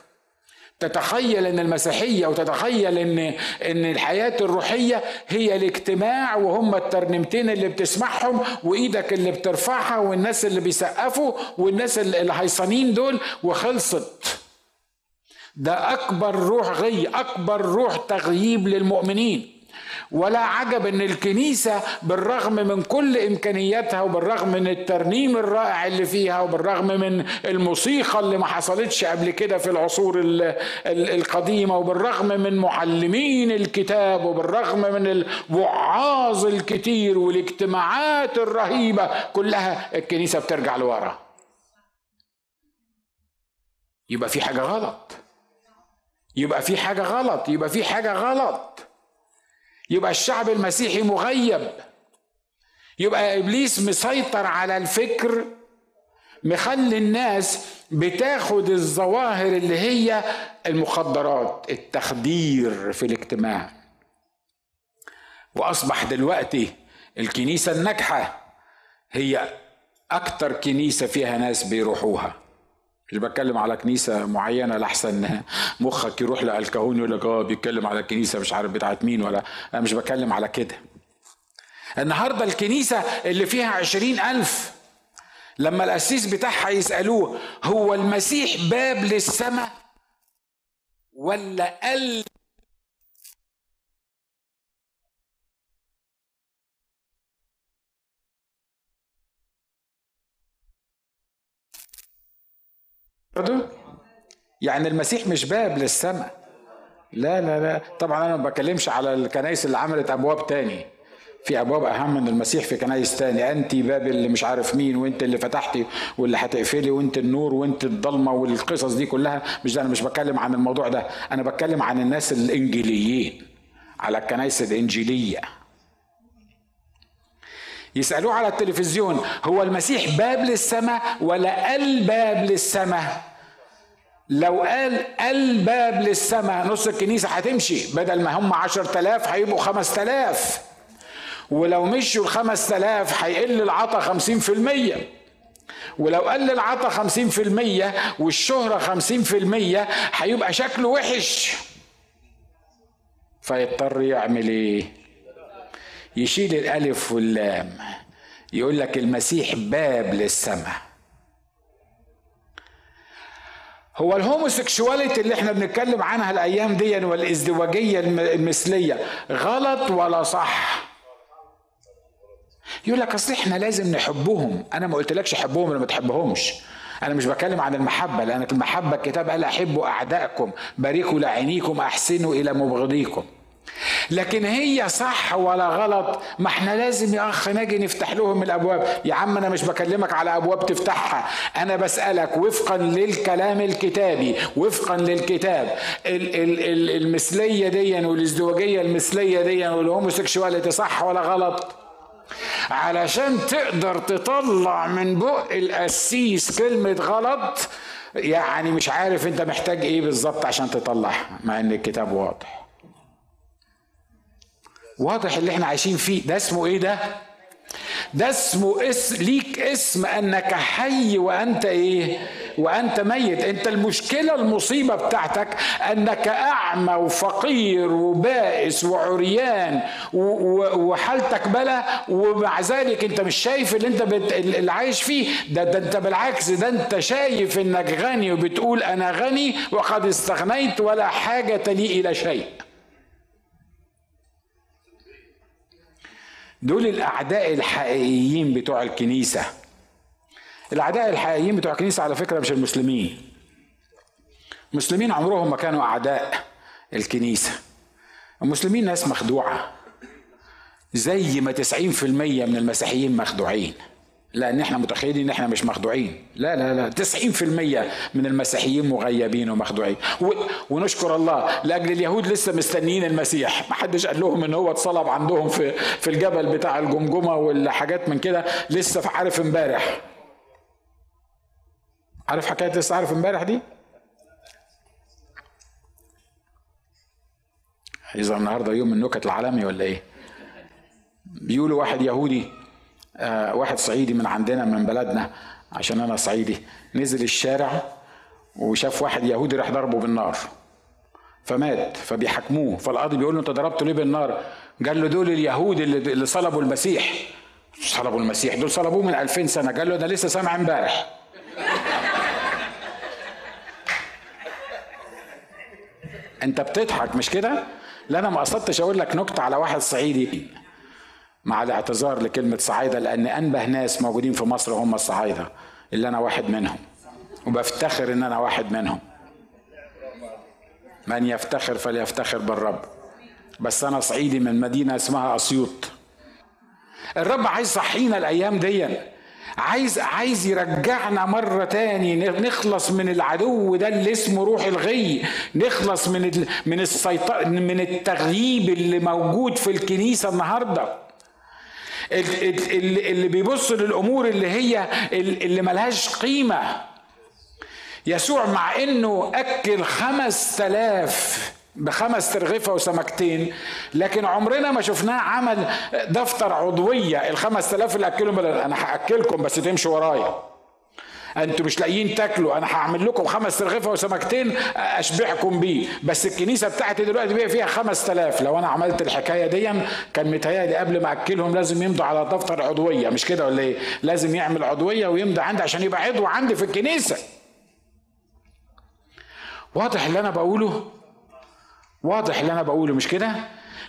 تتخيل إن المسيحية وتتخيل إن إن الحياة الروحية هي الاجتماع وهم الترنيمتين اللي بتسمعهم وإيدك اللي بترفعها والناس اللي بيسقفوا والناس اللي هيصانين دول وخلصت. ده أكبر روح غي أكبر روح تغييب للمؤمنين. ولا عجب إن الكنيسة بالرغم من كل إمكانياتها وبالرغم من الترنيم الرائع اللي فيها وبالرغم من الموسيقى اللي ما حصلتش قبل كده في العصور القديمة وبالرغم من معلمين الكتاب وبالرغم من الوعاظ الكتير والاجتماعات الرهيبة كلها الكنيسة بترجع لورا. يبقى في حاجة غلط. يبقى في حاجة غلط. يبقى في حاجة غلط. يبقى الشعب المسيحي مغيب. يبقى إبليس مسيطر على الفكر مخلي الناس بتاخد الظواهر اللي هي المخدرات التخدير في الاجتماع. وأصبح دلوقتي الكنيسة الناجحة هي أكتر كنيسة فيها ناس بيروحوها. مش بتكلم على كنيسة معينة لحسن مخك يروح للكهون يقول لك آه بيتكلم على كنيسة مش عارف بتاعت مين ولا أنا مش بتكلم على كده. النهاردة الكنيسة اللي فيها عشرين ألف لما القسيس بتاعها يسألوه هو المسيح باب للسماء ولا قلب يعني المسيح مش باب للسماء. لا لا لا. طبعا أنا ما بكلمش على الكنائس اللي عملت أبواب تاني. في أبواب أهم من المسيح في كنايس تاني. أنت باب اللي مش عارف مين وأنت اللي فتحتي واللي هتقفلي وأنت النور وأنت الضلمة والقصص دي كلها. مش ده أنا مش بتكلم عن الموضوع ده. أنا بتكلم عن الناس الإنجيليين على الكنائس الإنجيلية. يسألوه على التلفزيون هو المسيح باب للسماء ولا الباب للسماء؟ لو قال الباب للسماء نص الكنيسة هتمشي بدل ما هم عشر تلاف هيبقوا خمس تلاف ولو مشوا الخمس تلاف هيقل العطا خمسين في المية. ولو قل العطا خمسين في المية والشهرة خمسين في المية هيبقى شكله وحش. فيضطر يعمل إيه؟ يشيل الألف واللام. يقول لك المسيح باب للسماء. هو الهوموسيكشواليتي اللي إحنا بنتكلم عنها الأيام دي والإزدواجية المثلية غلط ولا صح؟ يقول لك أصل إحنا لازم نحبهم. أنا ما قلتلكش حبهم ولا ما تحبهمش. أنا مش بتكلم عن المحبة لأن المحبة الكتاب قال أحبوا أعدائكم باركوا لعينيكم أحسنوا إلى مبغضيكم. لكن هي صح ولا غلط؟ ما إحنا لازم يا أخ نجي نفتح لهم الأبواب. يا عم أنا مش بكلمك على أبواب تفتحها. أنا بسألك وفقا للكلام الكتابي وفقا للكتاب. المثلية دي والازدواجية المثلية دي والهوموسيكشواليتي صح ولا غلط؟ علشان تقدر تطلع من بق القسيس كلمة غلط يعني مش عارف أنت محتاج إيه بالظبط عشان تطلعها مع إن الكتاب واضح. واضح اللي إحنا عايشين فيه. ده اسمه إيه ده؟ ده اسمه اس ليك اسم انك حي وانت إيه؟ وانت ميت. انت المشكلة المصيبة بتاعتك انك اعمى وفقير وبائس وعريان وحالتك بلا ومع ذلك انت مش شايف اللي انت بت... اللي عايش فيه. ده, ده انت بالعكس ده انت شايف انك غني وبتقول أنا غني وقد استغنيت ولا حاجة لي إلى شيء. دول الأعداء الحقيقيين بتوع الكنيسة. الأعداء الحقيقيين بتوع الكنيسة على فكرة مش المسلمين. المسلمين عمرهم ما كانوا أعداء الكنيسة. المسلمين ناس مخدوعة. زي ما 90% من المسيحيين مخدوعين. لأن إحنا متخيلين إن إحنا مش مخدوعين. لا لا لا. 90% من المسيحيين مغيبين ومخدوعين. و... ونشكر الله لأجل اليهود لسه مستنيين المسيح. ما حدش قال لهم إن هو اتصلب عندهم في في الجبل بتاع الجمجمة والحاجات من كده. لسه عارف امبارح. عارف حكاية لسه عارف امبارح دي؟ يظهر النهارده يوم النكت العالمي ولا إيه؟ بيقولوا واحد يهودي واحد صعيدي من عندنا من بلدنا عشان أنا صعيدي. نزل الشارع وشاف واحد يهودي راح ضربه بالنار. فمات فبيحاكموه فالقاضي بيقول له أنت ضربته ليه بالنار؟ قال له دول اليهود اللي, اللي صلبوا المسيح. صلبوا المسيح؟ دول صلبوه من 2000 سنة. قال له ده لسه سامع امبارح. أنت بتضحك مش كده؟ لا أنا ما قصدتش أقول لك نكتة على واحد صعيدي. مع الاعتذار لكلمة صعايدة لأن أنبه ناس موجودين في مصر هم الصعايدة اللي أنا واحد منهم. وبفتخر إن أنا واحد منهم. من يفتخر فليفتخر بالرب. بس أنا صعيدي من مدينة اسمها أسيوط. الرب عايز يصحينا الأيام دي عايز عايز يرجعنا مرة تاني. نخلص من العدو ده اللي اسمه روح الغي. نخلص من من السيطرة من التغييب اللي موجود في الكنيسة النهارده. اللي بيبص للأمور اللي هي اللي ملهاش قيمة. يسوع مع إنه أكل خمس تلاف بخمس ترغفة وسمكتين لكن عمرنا ما شفناه عمل دفتر عضوية. الخمس تلاف اللي أكلهم أنا هأكلكم بس تمشوا ورايا. أنتوا مش لاقيين تاكلوا. أنا هعمل لكم خمس ترغفه وسمكتين اشبعكم بيه. بس الكنيسة بتاعتي دلوقتي بقى فيها خمس تلاف لو أنا عملت الحكاية دي كان متهيألي قبل ما اكلهم لازم يمضوا على دفتر عضوية. مش كده ولا إيه؟ لازم يعمل عضوية ويمضي عندي عشان يبقى عضو عندي في الكنيسة. واضح اللي أنا بقوله؟ واضح اللي أنا بقوله. مش كده؟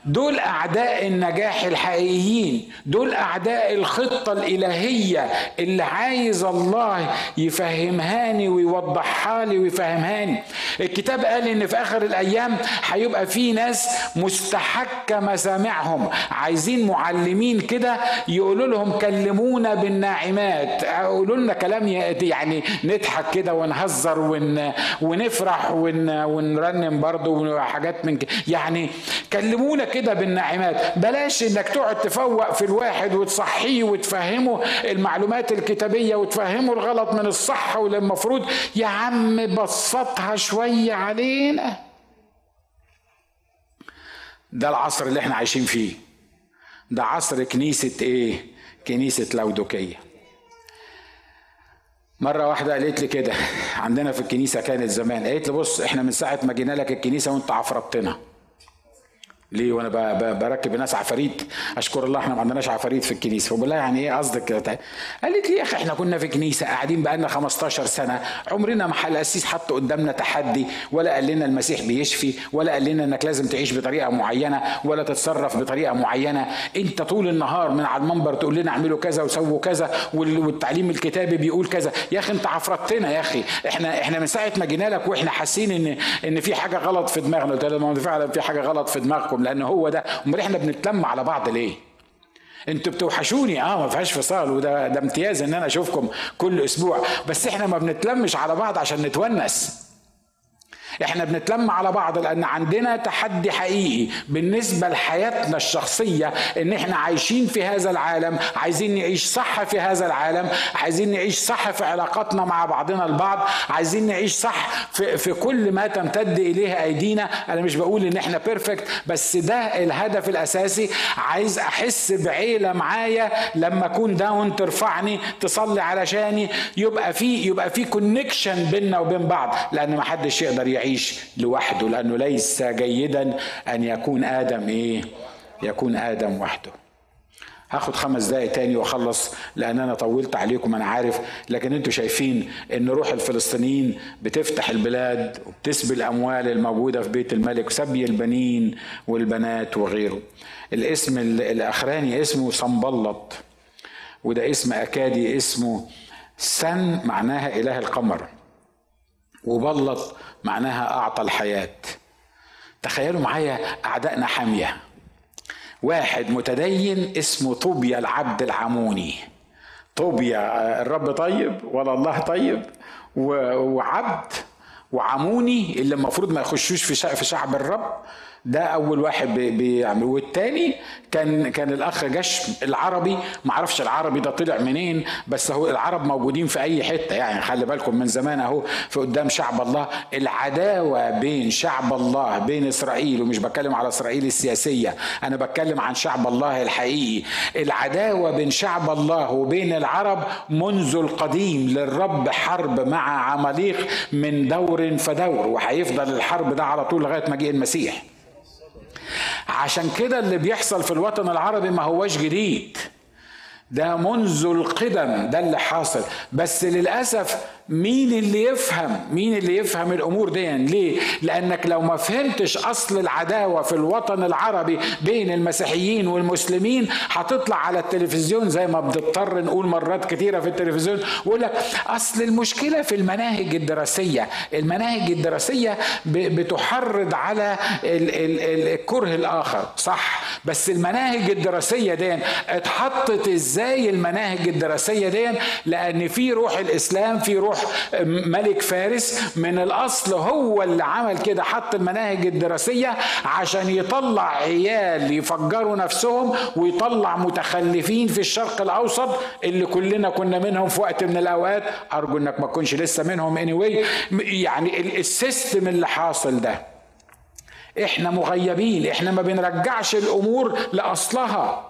دول أعداء النجاح الحقيقيين دول أعداء الخطة الإلهية اللي عايز الله يفهمهاني ويوضحها لي ويفهمهاني. الكتاب قال إن في آخر الأيام هيبقى في ناس مستحكة مسامعهم عايزين معلمين كده يقولوا لهم كلمونا بالناعمات يقولوا لنا كلام يعني نضحك كده ونهزر ون ونفرح ون ونرنم برضه وحاجات من كده يعني كلمونا كده بالنعمات. بلاش إنك تقعد تفوق في الواحد وتصحيه وتفهمه المعلومات الكتابية وتفهمه الغلط من الصح والمفروض يا عم بسطها شوية علينا. ده العصر اللي إحنا عايشين فيه. ده عصر كنيسة إيه؟ كنيسة لودوكية. مرة واحدة قالت لي كده عندنا في الكنيسة كانت زمان قالت لي بص إحنا من ساعة ما جينا لك الكنيسة وأنت عفرتنا. ليه؟ وأنا بركب ناس عفاريت. أشكر الله إحنا ما عندناش عفاريت في الكنيسة. فبقول لها يعني إيه قصدك؟ قالت لي يا أخي إحنا كنا في كنيسة قاعدين بقالنا 15 سنة. عمرنا ما القسيس حط قدامنا تحدي ولا قال لنا المسيح بيشفي ولا قال لنا إنك لازم تعيش بطريقة معينة ولا تتصرف بطريقة معينة. أنت طول النهار من على المنبر تقول لنا اعملوا كذا وسووا كذا والتعليم الكتابي بيقول كذا. يا أخي أنت عفرتنا يا أخي. إحنا إحنا من ساعة ما جينا لك وإحنا حاسين ان إن في حاجة غلط في دماغنا. قلت لها فعلا في حاجة غلط في دماغكم. لكم لأن هو ده أمال إحنا بنتلم على بعض ليه؟ أنتوا بتوحشوني. آه ما فيهاش فصال وده ده امتياز إن أنا أشوفكم كل أسبوع. بس إحنا ما بنتلمش على بعض عشان نتونس. إحنا بنتلم على بعض لأن عندنا تحدي حقيقي بالنسبة لحياتنا الشخصية ان إحنا عايشين في هذا العالم عايزين نعيش صح في هذا العالم عايزين نعيش صح في علاقاتنا مع بعضنا البعض عايزين نعيش صح في, في كل ما تمتد إليه أيدينا. أنا مش بقول إن إحنا perfect بس ده الهدف الأساسي. عايز أحس بعيلة معايا لما أكون down ترفعني تصلي علشاني يبقى في يبقى في connection بيننا وبين بعض لأن ما حدش يقدر يعيش يعيش لوحده لأنه ليس جيدا أن يكون آدم إيه؟ يكون آدم وحده. هاخد خمس دقايق تاني وأخلص لأن أنا طولت عليكم أنا عارف. لكن أنتوا شايفين إن روح الفلسطينيين بتفتح البلاد وبتسبي الأموال الموجودة في بيت الملك وسبي البنين والبنات وغيره. الاسم الأخراني اسمه صنبلط وده اسم أكادي اسمه سن معناها إله القمر. وبلط معناها أعطى الحياة. تخيلوا معايا أعدائنا حامية واحد متدين اسمه طوبيا العبد العموني. طوبيا الرب طيب ولا الله طيب وعبد وعموني اللي المفروض ما يخشوش في شعب الرب. ده أول واحد بيعمل والتاني كان كان الأخ جش العربي. ما أعرفش العربي ده طلع منين بس هو العرب موجودين في أي حتة. يعني خلي بالكم من زمان أهو في قدام شعب الله. العداوة بين شعب الله بين إسرائيل ومش بتكلم على إسرائيل السياسية. أنا بتكلم عن شعب الله الحقيقي. العداوة بين شعب الله وبين العرب منذ القديم للرب حرب مع عماليق من دور فدور. وهيفضل الحرب ده على طول لغاية مجيء المسيح. عشان كده اللي بيحصل في الوطن العربي ما هوش جديد. ده منذ القدم ده اللي حاصل. بس للأسف مين اللي يفهم؟ مين اللي يفهم الأمور دي؟ يعني ليه؟ لأنك لو ما فهمتش أصل العداوة في الوطن العربي بين المسيحيين والمسلمين هتطلع على التلفزيون زي ما بنضطر نقول مرات كتيرة في التلفزيون ويقول لك أصل المشكلة في المناهج الدراسية. المناهج الدراسية بتحرض على الكره الآخر صح؟ بس المناهج الدراسية دي اتحطت إزاي المناهج الدراسية دي؟ لأن في روح الإسلام في روح ملك فارس من الأصل هو اللي عمل كده حط المناهج الدراسية عشان يطلع عيال يفجروا نفسهم ويطلع متخلفين في الشرق الأوسط اللي كلنا كنا منهم في وقت من الأوقات. أرجو إنك ما تكونش لسه منهم anyway. يعني السيستم اللي حاصل ده. إحنا مغيبين إحنا ما بنرجعش الأمور لأصلها.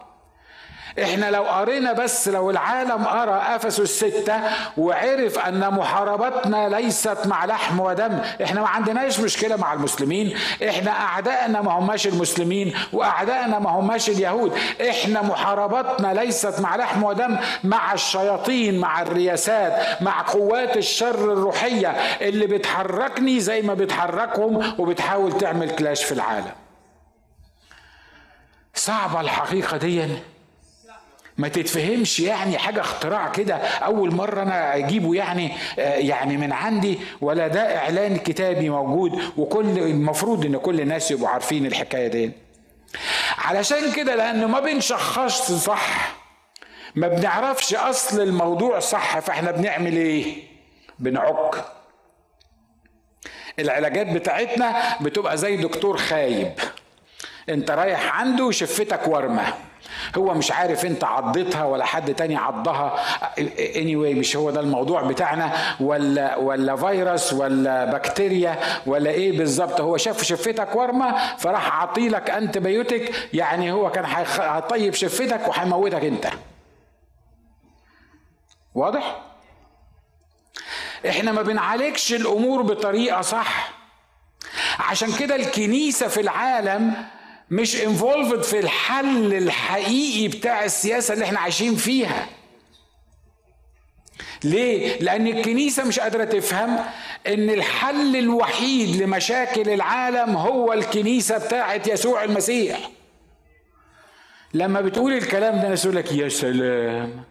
إحنا لو قرينا بس لو العالم قرأ أفسس الستة وعرف أن محاربتنا ليست مع لحم ودم إحنا ما عندناش مشكلة مع المسلمين إحنا أعدائنا ما هماش المسلمين وأعدائنا ما هماش اليهود إحنا محاربتنا ليست مع لحم ودم مع الشياطين مع الرياسات مع قوات الشر الروحية اللي بتحركني زي ما بتحركهم وبتحاول تعمل كلاش في العالم. صعبة الحقيقة دي ما تتفهمش يعني حاجة اختراع كده. أول مرة أنا أجيبه يعني يعني من عندي ولا ده إعلان كتابي موجود وكل المفروض إن كل الناس يبقوا عارفين الحكاية دي. علشان كده لأنه ما بنشخصش صح ما بنعرفش أصل الموضوع صح فإحنا بنعمل إيه؟ بنعك. العلاجات بتاعتنا بتبقى زي دكتور خايب. انت رايح عنده شفتك ورمه هو مش عارف انت عضتها ولا حد تاني عضها. anyway مش هو ده الموضوع بتاعنا. ولا ولا فيروس ولا بكتيريا ولا إيه بالظبط. هو شاف شفتك ورمه فراح عطيلك انت بيوتك يعني هو كان هيطيب شفتك وهيموتك انت. واضح؟ إحنا ما بنعالجش الأمور بطريقة صح. عشان كده الكنيسة في العالم مش انفولفد في الحل الحقيقي بتاع السياسة اللي إحنا عايشين فيها ليه؟ لأن الكنيسة مش قادرة تفهم إن الحل الوحيد لمشاكل العالم هو الكنيسة بتاعة يسوع المسيح. لما بتقول الكلام ده الناس لك يا سلام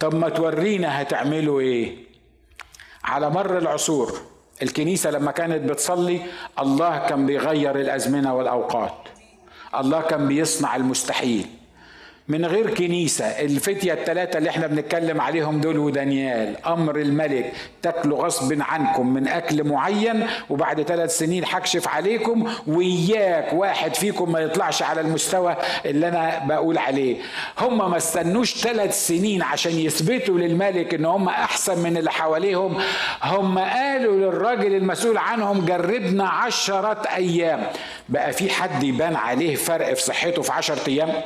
طب ما تورينا هتعملوا إيه؟ على مر العصور الكنيسة لما كانت بتصلي الله كان بيغير الأزمنة والأوقات. الله كان بيصنع المستحيل. من غير كنيسة الفتية الثلاثة اللي إحنا بنتكلم عليهم دول ودانيال أمر الملك تاكلوا غصب عنكم من أكل معين وبعد ثلاث سنين هكشف عليكم وإياك واحد فيكم ما يطلعش على المستوى اللي أنا بقول عليه. هم ما استنوش ثلاث سنين عشان يثبتوا للملك إن هم أحسن من اللي حواليهم. هم قالوا للراجل المسؤول عنهم جربنا عشرة أيام. بقى في حد يبان عليه فرق في صحته في عشرة أيام؟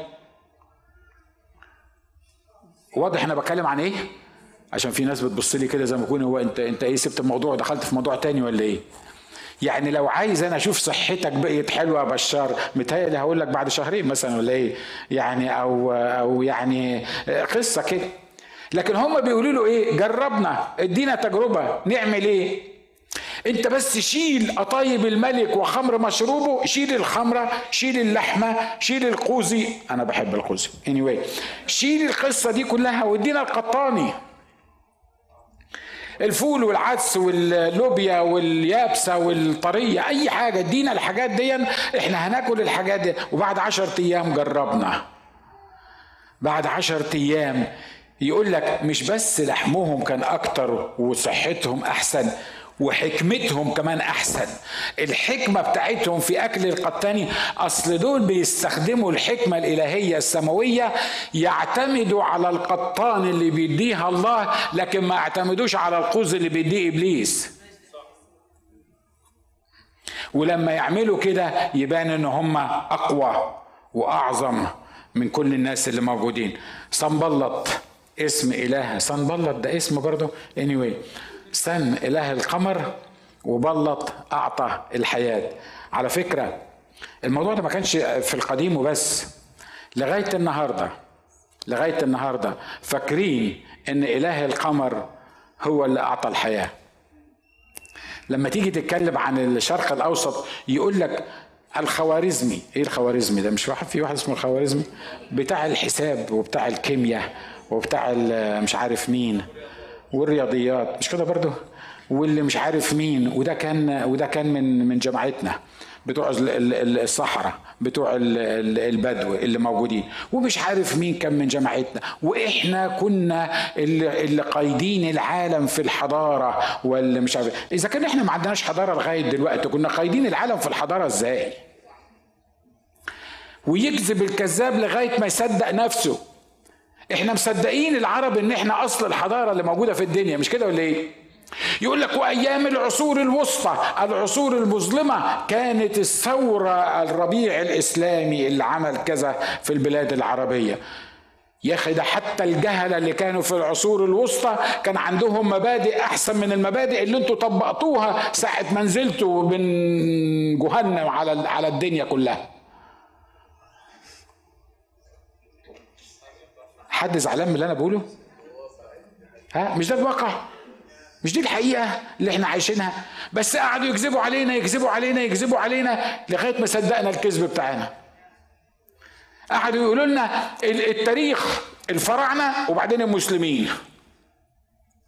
واضح أنا بتكلم عن إيه؟ عشان في ناس بتبص لي كده زي ما يكون هو انت أنت إيه سبت الموضوع؟ دخلت في موضوع تاني ولا إيه؟ يعني لو عايز أنا أشوف صحتك بقيت حلوة يا بشار متهيألي هقول لك بعد شهرين مثلا ولا إيه؟ يعني أو أو يعني قصة كده. لكن هم بيقولوا له إيه؟ جربنا إدينا تجربة نعمل إيه؟ انت بس شيل قطايب الملك وخمر مشروبه شيل الخمرة شيل اللحمة شيل القوزي. أنا بحب القوزي. Anyway شيل القصة دي كلها وادينا القطاني. الفول والعدس واللوبيا واليابسة والطرية أي حاجة. ادينا الحاجات دي إحنا هناكل الحاجات دي. وبعد عشر أيام جربنا. بعد عشر أيام يقول لك مش بس لحمهم كان أكتر وصحتهم أحسن وحكمتهم كمان أحسن. الحكمة بتاعتهم في أكل القطاني أصل دول بيستخدموا الحكمة الإلهية السماوية يعتمدوا على القطان اللي بيديها الله لكن ما يعتمدوش على القوز اللي بيديه إبليس. ولما يعملوا كده يبان إن هم أقوى وأعظم من كل الناس اللي موجودين. صنبلط اسم إله صنبلط ده اسم برضه. Anyway سن إله القمر وبلط أعطى الحياة. على فكرة الموضوع ده ما كانش في القديم وبس. لغاية النهارده لغاية النهارده فاكرين إن إله القمر هو اللي أعطى الحياة. لما تيجي تتكلم عن الشرق الأوسط يقول لك الخوارزمي. إيه الخوارزمي ده؟ مش واحد في واحد اسمه الخوارزمي؟ بتاع الحساب وبتاع الكيمياء وبتاع مش عارف مين. والرياضيات مش كده برضه؟ واللي مش عارف مين وده كان وده كان من من جماعتنا بتوع الصحراء بتوع البدو اللي موجودين. ومش عارف مين كان من جماعتنا. وإحنا كنا اللي, قايدين العالم في الحضارة واللي مش عارف. إذا كان إحنا ما عندناش حضارة لغاية دلوقتي كنا قايدين العالم في الحضارة إزاي؟ ويكذب الكذاب لغاية ما يصدق نفسه. إحنا مصدقين العرب إن إحنا أصل الحضارة اللي موجودة في الدنيا مش كده ولا إيه؟ يقول لك وأيام العصور الوسطى العصور المظلمة كانت الثورة الربيع الإسلامي اللي عمل كذا في البلاد العربية. يا أخي ده حتى الجهلة اللي كانوا في العصور الوسطى كان عندهم مبادئ أحسن من المبادئ اللي أنتوا طبقتوها ساعة ما نزلتوا من جهنم على على الدنيا كلها. حد زعلان من اللي أنا بقوله؟ ها؟ مش ده الواقع؟ مش دي الحقيقة اللي إحنا عايشينها؟ بس قعدوا يكذبوا علينا يكذبوا علينا يكذبوا علينا لغاية ما صدقنا الكذب بتاعنا. قعدوا يقولوا لنا التاريخ الفراعنة وبعدين المسلمين.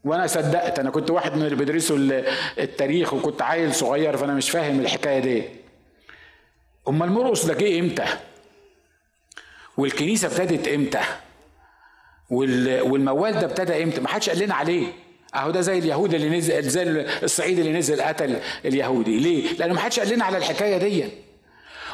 وأنا صدقت أنا كنت واحد من اللي بيدرسوا التاريخ وكنت عيل صغير فأنا مش فاهم الحكاية دي. أمال المرقص ده جه إمتى؟ والكنيسة ابتدت إمتى؟ والموال ده ابتدى إمتى؟ ما حدش قال لنا عليه. اهو ده زي اليهود اللي نزل زي الصعيد اللي نزل قتل اليهودي. ليه؟ لأنه ما حدش قال لنا على الحكاية دي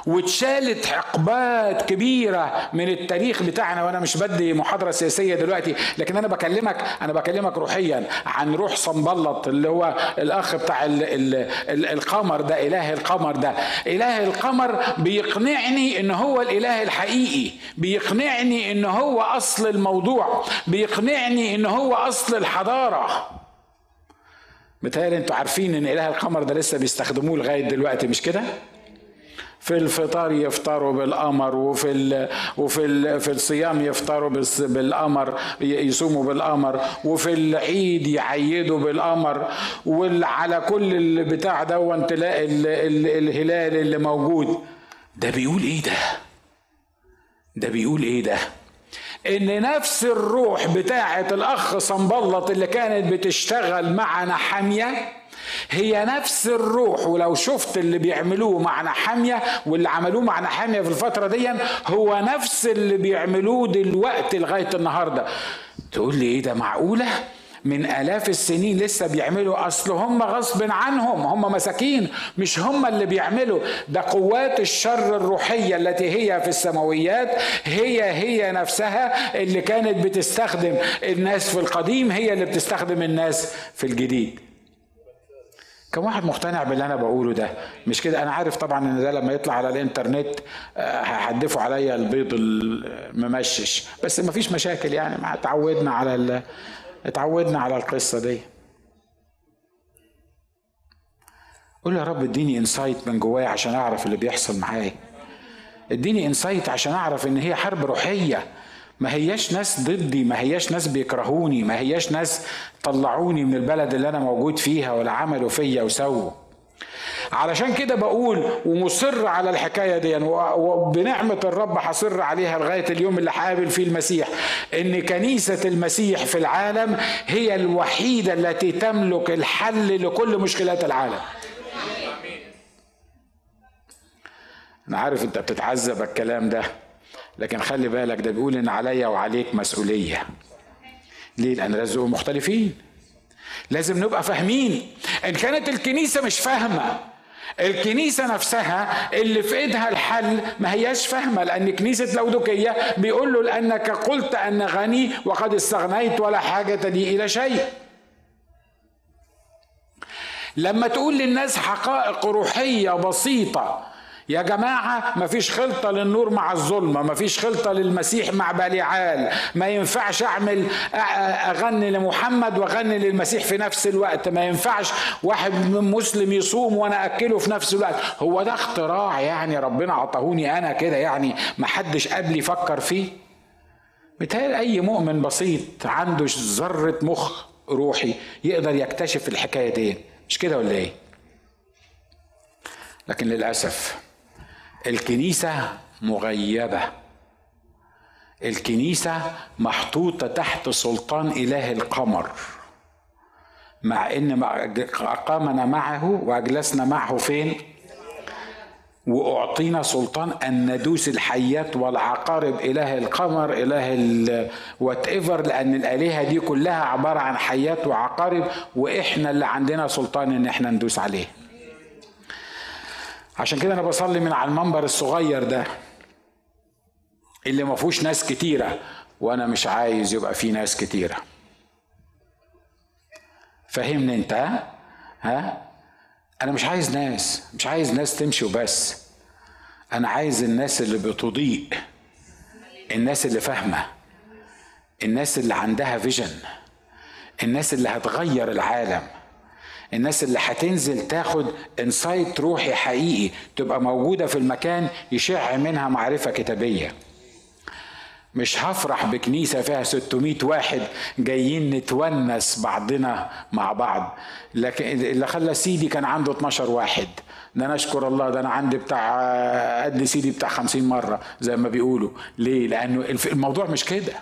واتشالت حقبات كبيرة من التاريخ بتاعنا وأنا مش بدي محاضرة سياسية دلوقتي لكن أنا بكلمك أنا بكلمك روحيا عن روح صنبلط اللي هو الأخ بتاع ال ال ال القمر ده إله القمر ده إله القمر بيقنعني إن هو الإله الحقيقي بيقنعني إن هو أصل الموضوع بيقنعني إن هو أصل الحضارة متهيألي أنتوا عارفين إن إله القمر ده لسه بيستخدموه لغاية دلوقتي مش كده؟ في الفطار يفطروا بالقمر وفي ال وفي ال في الصيام يفطروا بالقمر يصوموا بالقمر وفي العيد يعيدوا بالقمر. وعلى كل البتاع ده تلاقي الهلال اللي موجود. ده بيقول إيه ده؟ ده بيقول إيه ده؟ إن نفس الروح بتاعه الأخ صنبلط اللي كانت بتشتغل معنا حامية هي نفس الروح ولو شفت اللي بيعملوه مع نحامية واللي عملوه مع نحامية في الفترة دي هو نفس اللي بيعملوه دلوقتي لغاية النهاردة. تقول لي إيه ده معقولة؟ من آلاف السنين لسه بيعملوا أصل هم غصب عنهم هم مساكين مش هم اللي بيعملوا. ده قوات الشر الروحية التي هي في السماويات هي هي نفسها اللي كانت بتستخدم الناس في القديم هي اللي بتستخدم الناس في الجديد. كم واحد مقتنع باللي أنا بقوله ده. مش كده؟ أنا عارف طبعا إن ده لما يطلع على الإنترنت آه، هيحدفوا عليا البيض الممشش. بس ما فيش مشاكل يعني. ما اتعودنا على ال... اتعودنا على القصة دي. قول يا رب اديني insight من جوايا عشان أعرف اللي بيحصل معايا. اديني insight عشان أعرف إن هي حرب روحية. ما هياش ناس ضدي ما هياش ناس بيكرهوني ما هياش ناس طلعوني من البلد اللي أنا موجود فيها ولا عملوا فيا وسووا. علشان كده بقول ومصر على الحكاية دي وبنعمة الرب هصر عليها لغاية اليوم اللي هقابل فيه المسيح. إن كنيسة المسيح في العالم هي الوحيدة التي تملك الحل لكل مشكلات العالم. أنا عارف أنت بتتعذب الكلام ده. لكن خلي بالك ده بيقول إن عليا وعليك مسؤولية. ليه؟ لأن لازم مختلفين. لازم نبقى فاهمين. إن كانت الكنيسة مش فاهمة الكنيسة نفسها اللي في إيدها الحل ما هياش فاهمة لأن كنيسة لودوكية بيقول له لأنك قلت أن غني وقد استغنيت ولا حاجة لي إلى شيء. لما تقول للناس حقائق روحية بسيطة يا جماعة مفيش خلطة للنور مع الظلمة مفيش خلطة للمسيح مع بليعال ما ينفعش أعمل أغني لمحمد وأغني للمسيح في نفس الوقت. ما ينفعش واحد مسلم يصوم وأنا أكله في نفس الوقت. هو ده اختراع يعني ربنا عطاهوني أنا كده يعني محدش قبلي فكر فيه؟ متهيألي أي مؤمن بسيط عنده ذرة مخ روحي يقدر يكتشف الحكاية دي. مش كده ولا إيه؟ لكن للأسف الكنيسة مغيبة. الكنيسة محطوطة تحت سلطان إله القمر. مع إن أقامنا معه وأجلسنا معه فين؟ وأعطينا سلطان ان ندوس الحيات والعقارب إله القمر إله وات ايفر لأن الآلهة دي كلها عبارة عن حيات وعقارب وإحنا اللي عندنا سلطان إن إحنا ندوس عليه. عشان كده أنا بصلي من على المنبر الصغير ده اللي ما فيهوش ناس كتيرة وأنا مش عايز يبقى فيه ناس كتيرة. فهمني أنت ها؟ ها؟ أنا مش عايز ناس مش عايز ناس تمشي وبس. أنا عايز الناس اللي بتضيء الناس اللي فاهمة الناس اللي عندها vision الناس اللي هتغير العالم. الناس اللي هتنزل تاخد insight روحي حقيقي تبقى موجودة في المكان يشع منها معرفة كتابية. مش هفرح بكنيسة فيها 600 واحد جايين نتونس بعضنا مع بعض. لكن اللي خلى سيدي كان عنده 12 واحد. ده أنا أشكر الله ده أنا عندي بتاع قد سيدي بتاع 50 مرة زي ما بيقولوا. ليه؟ لأنه الموضوع مش كده.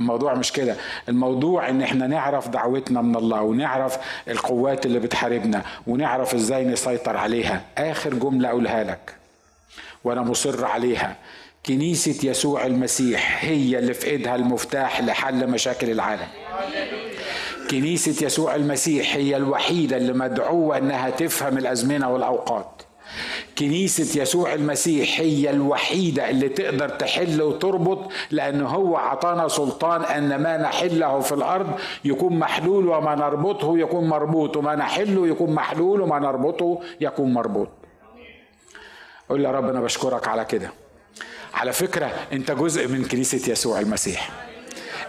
الموضوع مش كده. الموضوع إن إحنا نعرف دعوتنا من الله ونعرف القوات اللي بتحاربنا ونعرف إزاي نسيطر عليها. آخر جملة أقولها لك وأنا مصر عليها. كنيسة يسوع المسيح هي اللي في إيدها المفتاح لحل مشاكل العالم. كنيسة يسوع المسيح هي الوحيدة اللي مدعوة إنها تفهم الأزمنة والأوقات. كنيسة يسوع المسيح هي الوحيدة اللي تقدر تحل وتربط لأن هو عطانا سلطان أن ما نحله في الأرض يكون محلول وما نربطه يكون مربوط وما نحله يكون محلول وما نربطه يكون مربوط. قول يا رب أنا بشكرك على كده. على فكرة أنت جزء من كنيسة يسوع المسيح.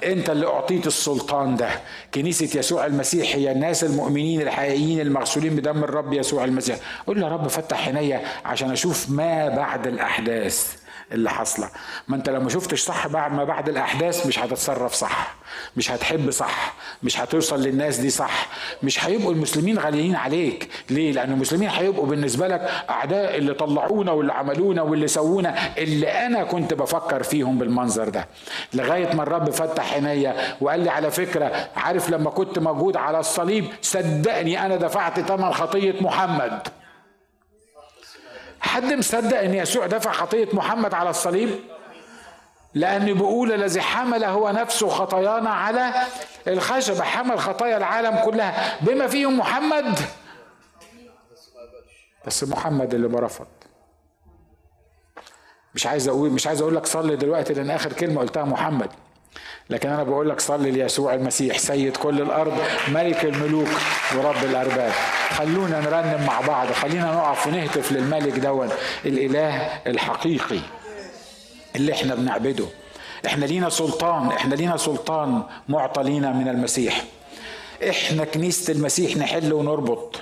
انت اللي اعطيت السلطان ده. كنيسة يسوع المسيح هي الناس المؤمنين الحقيقيين المغسولين بدم الرب يسوع المسيح. قول له يا رب فتح عينيا عشان أشوف ما بعد الأحداث. اللي حاصلة. ما انت لو ما شفتش صح بعد ما بعد الأحداث مش هتتصرف صح مش هتحب صح مش هتوصل للناس دي صح مش هيبقوا المسلمين غاليين عليك. ليه؟ لأن المسلمين هيبقوا بالنسبة لك أعداء اللي طلعونا واللي عملونا واللي سوونا اللي أنا كنت بفكر فيهم بالمنظر ده. لغاية ما الرب فتح عينيا وقال لي على فكرة عارف لما كنت موجود على الصليب صدقني أنا دفعت ثمن خطية محمد. حد مصدق إن يسوع دفع خطية محمد على الصليب؟ لأن بيقول الذي حمل هو نفسه خطايانا على الخشبة حمل خطايا العالم كلها. بما فيهم محمد؟ بس محمد اللي برفض. مش عايز أقول مش عايز أقول لك صلي دلوقتي لأن آخر كلمة قلتها محمد. لكن أنا بقول لك صلي ليسوع المسيح سيد كل الأرض ملك الملوك ورب الارباب خلونا نرنم مع بعض خلينا نقف ونهتف للملك دون الإله الحقيقي اللي إحنا بنعبده. إحنا لينا سلطان إحنا لينا سلطان معطى لينا من المسيح. إحنا كنيسة المسيح نحل ونربط.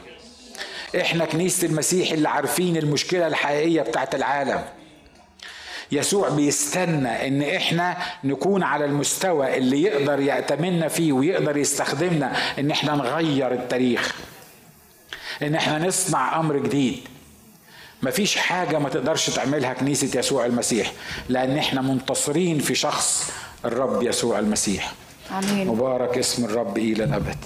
إحنا كنيسة المسيح اللي عارفين المشكلة الحقيقية بتاعت العالم. يسوع بيستنى إن إحنا نكون على المستوى اللي يقدر يأتمنا فيه ويقدر يستخدمنا إن إحنا نغير التاريخ إن إحنا نصنع أمر جديد. مفيش حاجة ما تقدرش تعملها كنيسة يسوع المسيح لأن إحنا منتصرين في شخص الرب يسوع المسيح. آمين. مبارك اسم الرب إلى الأبد.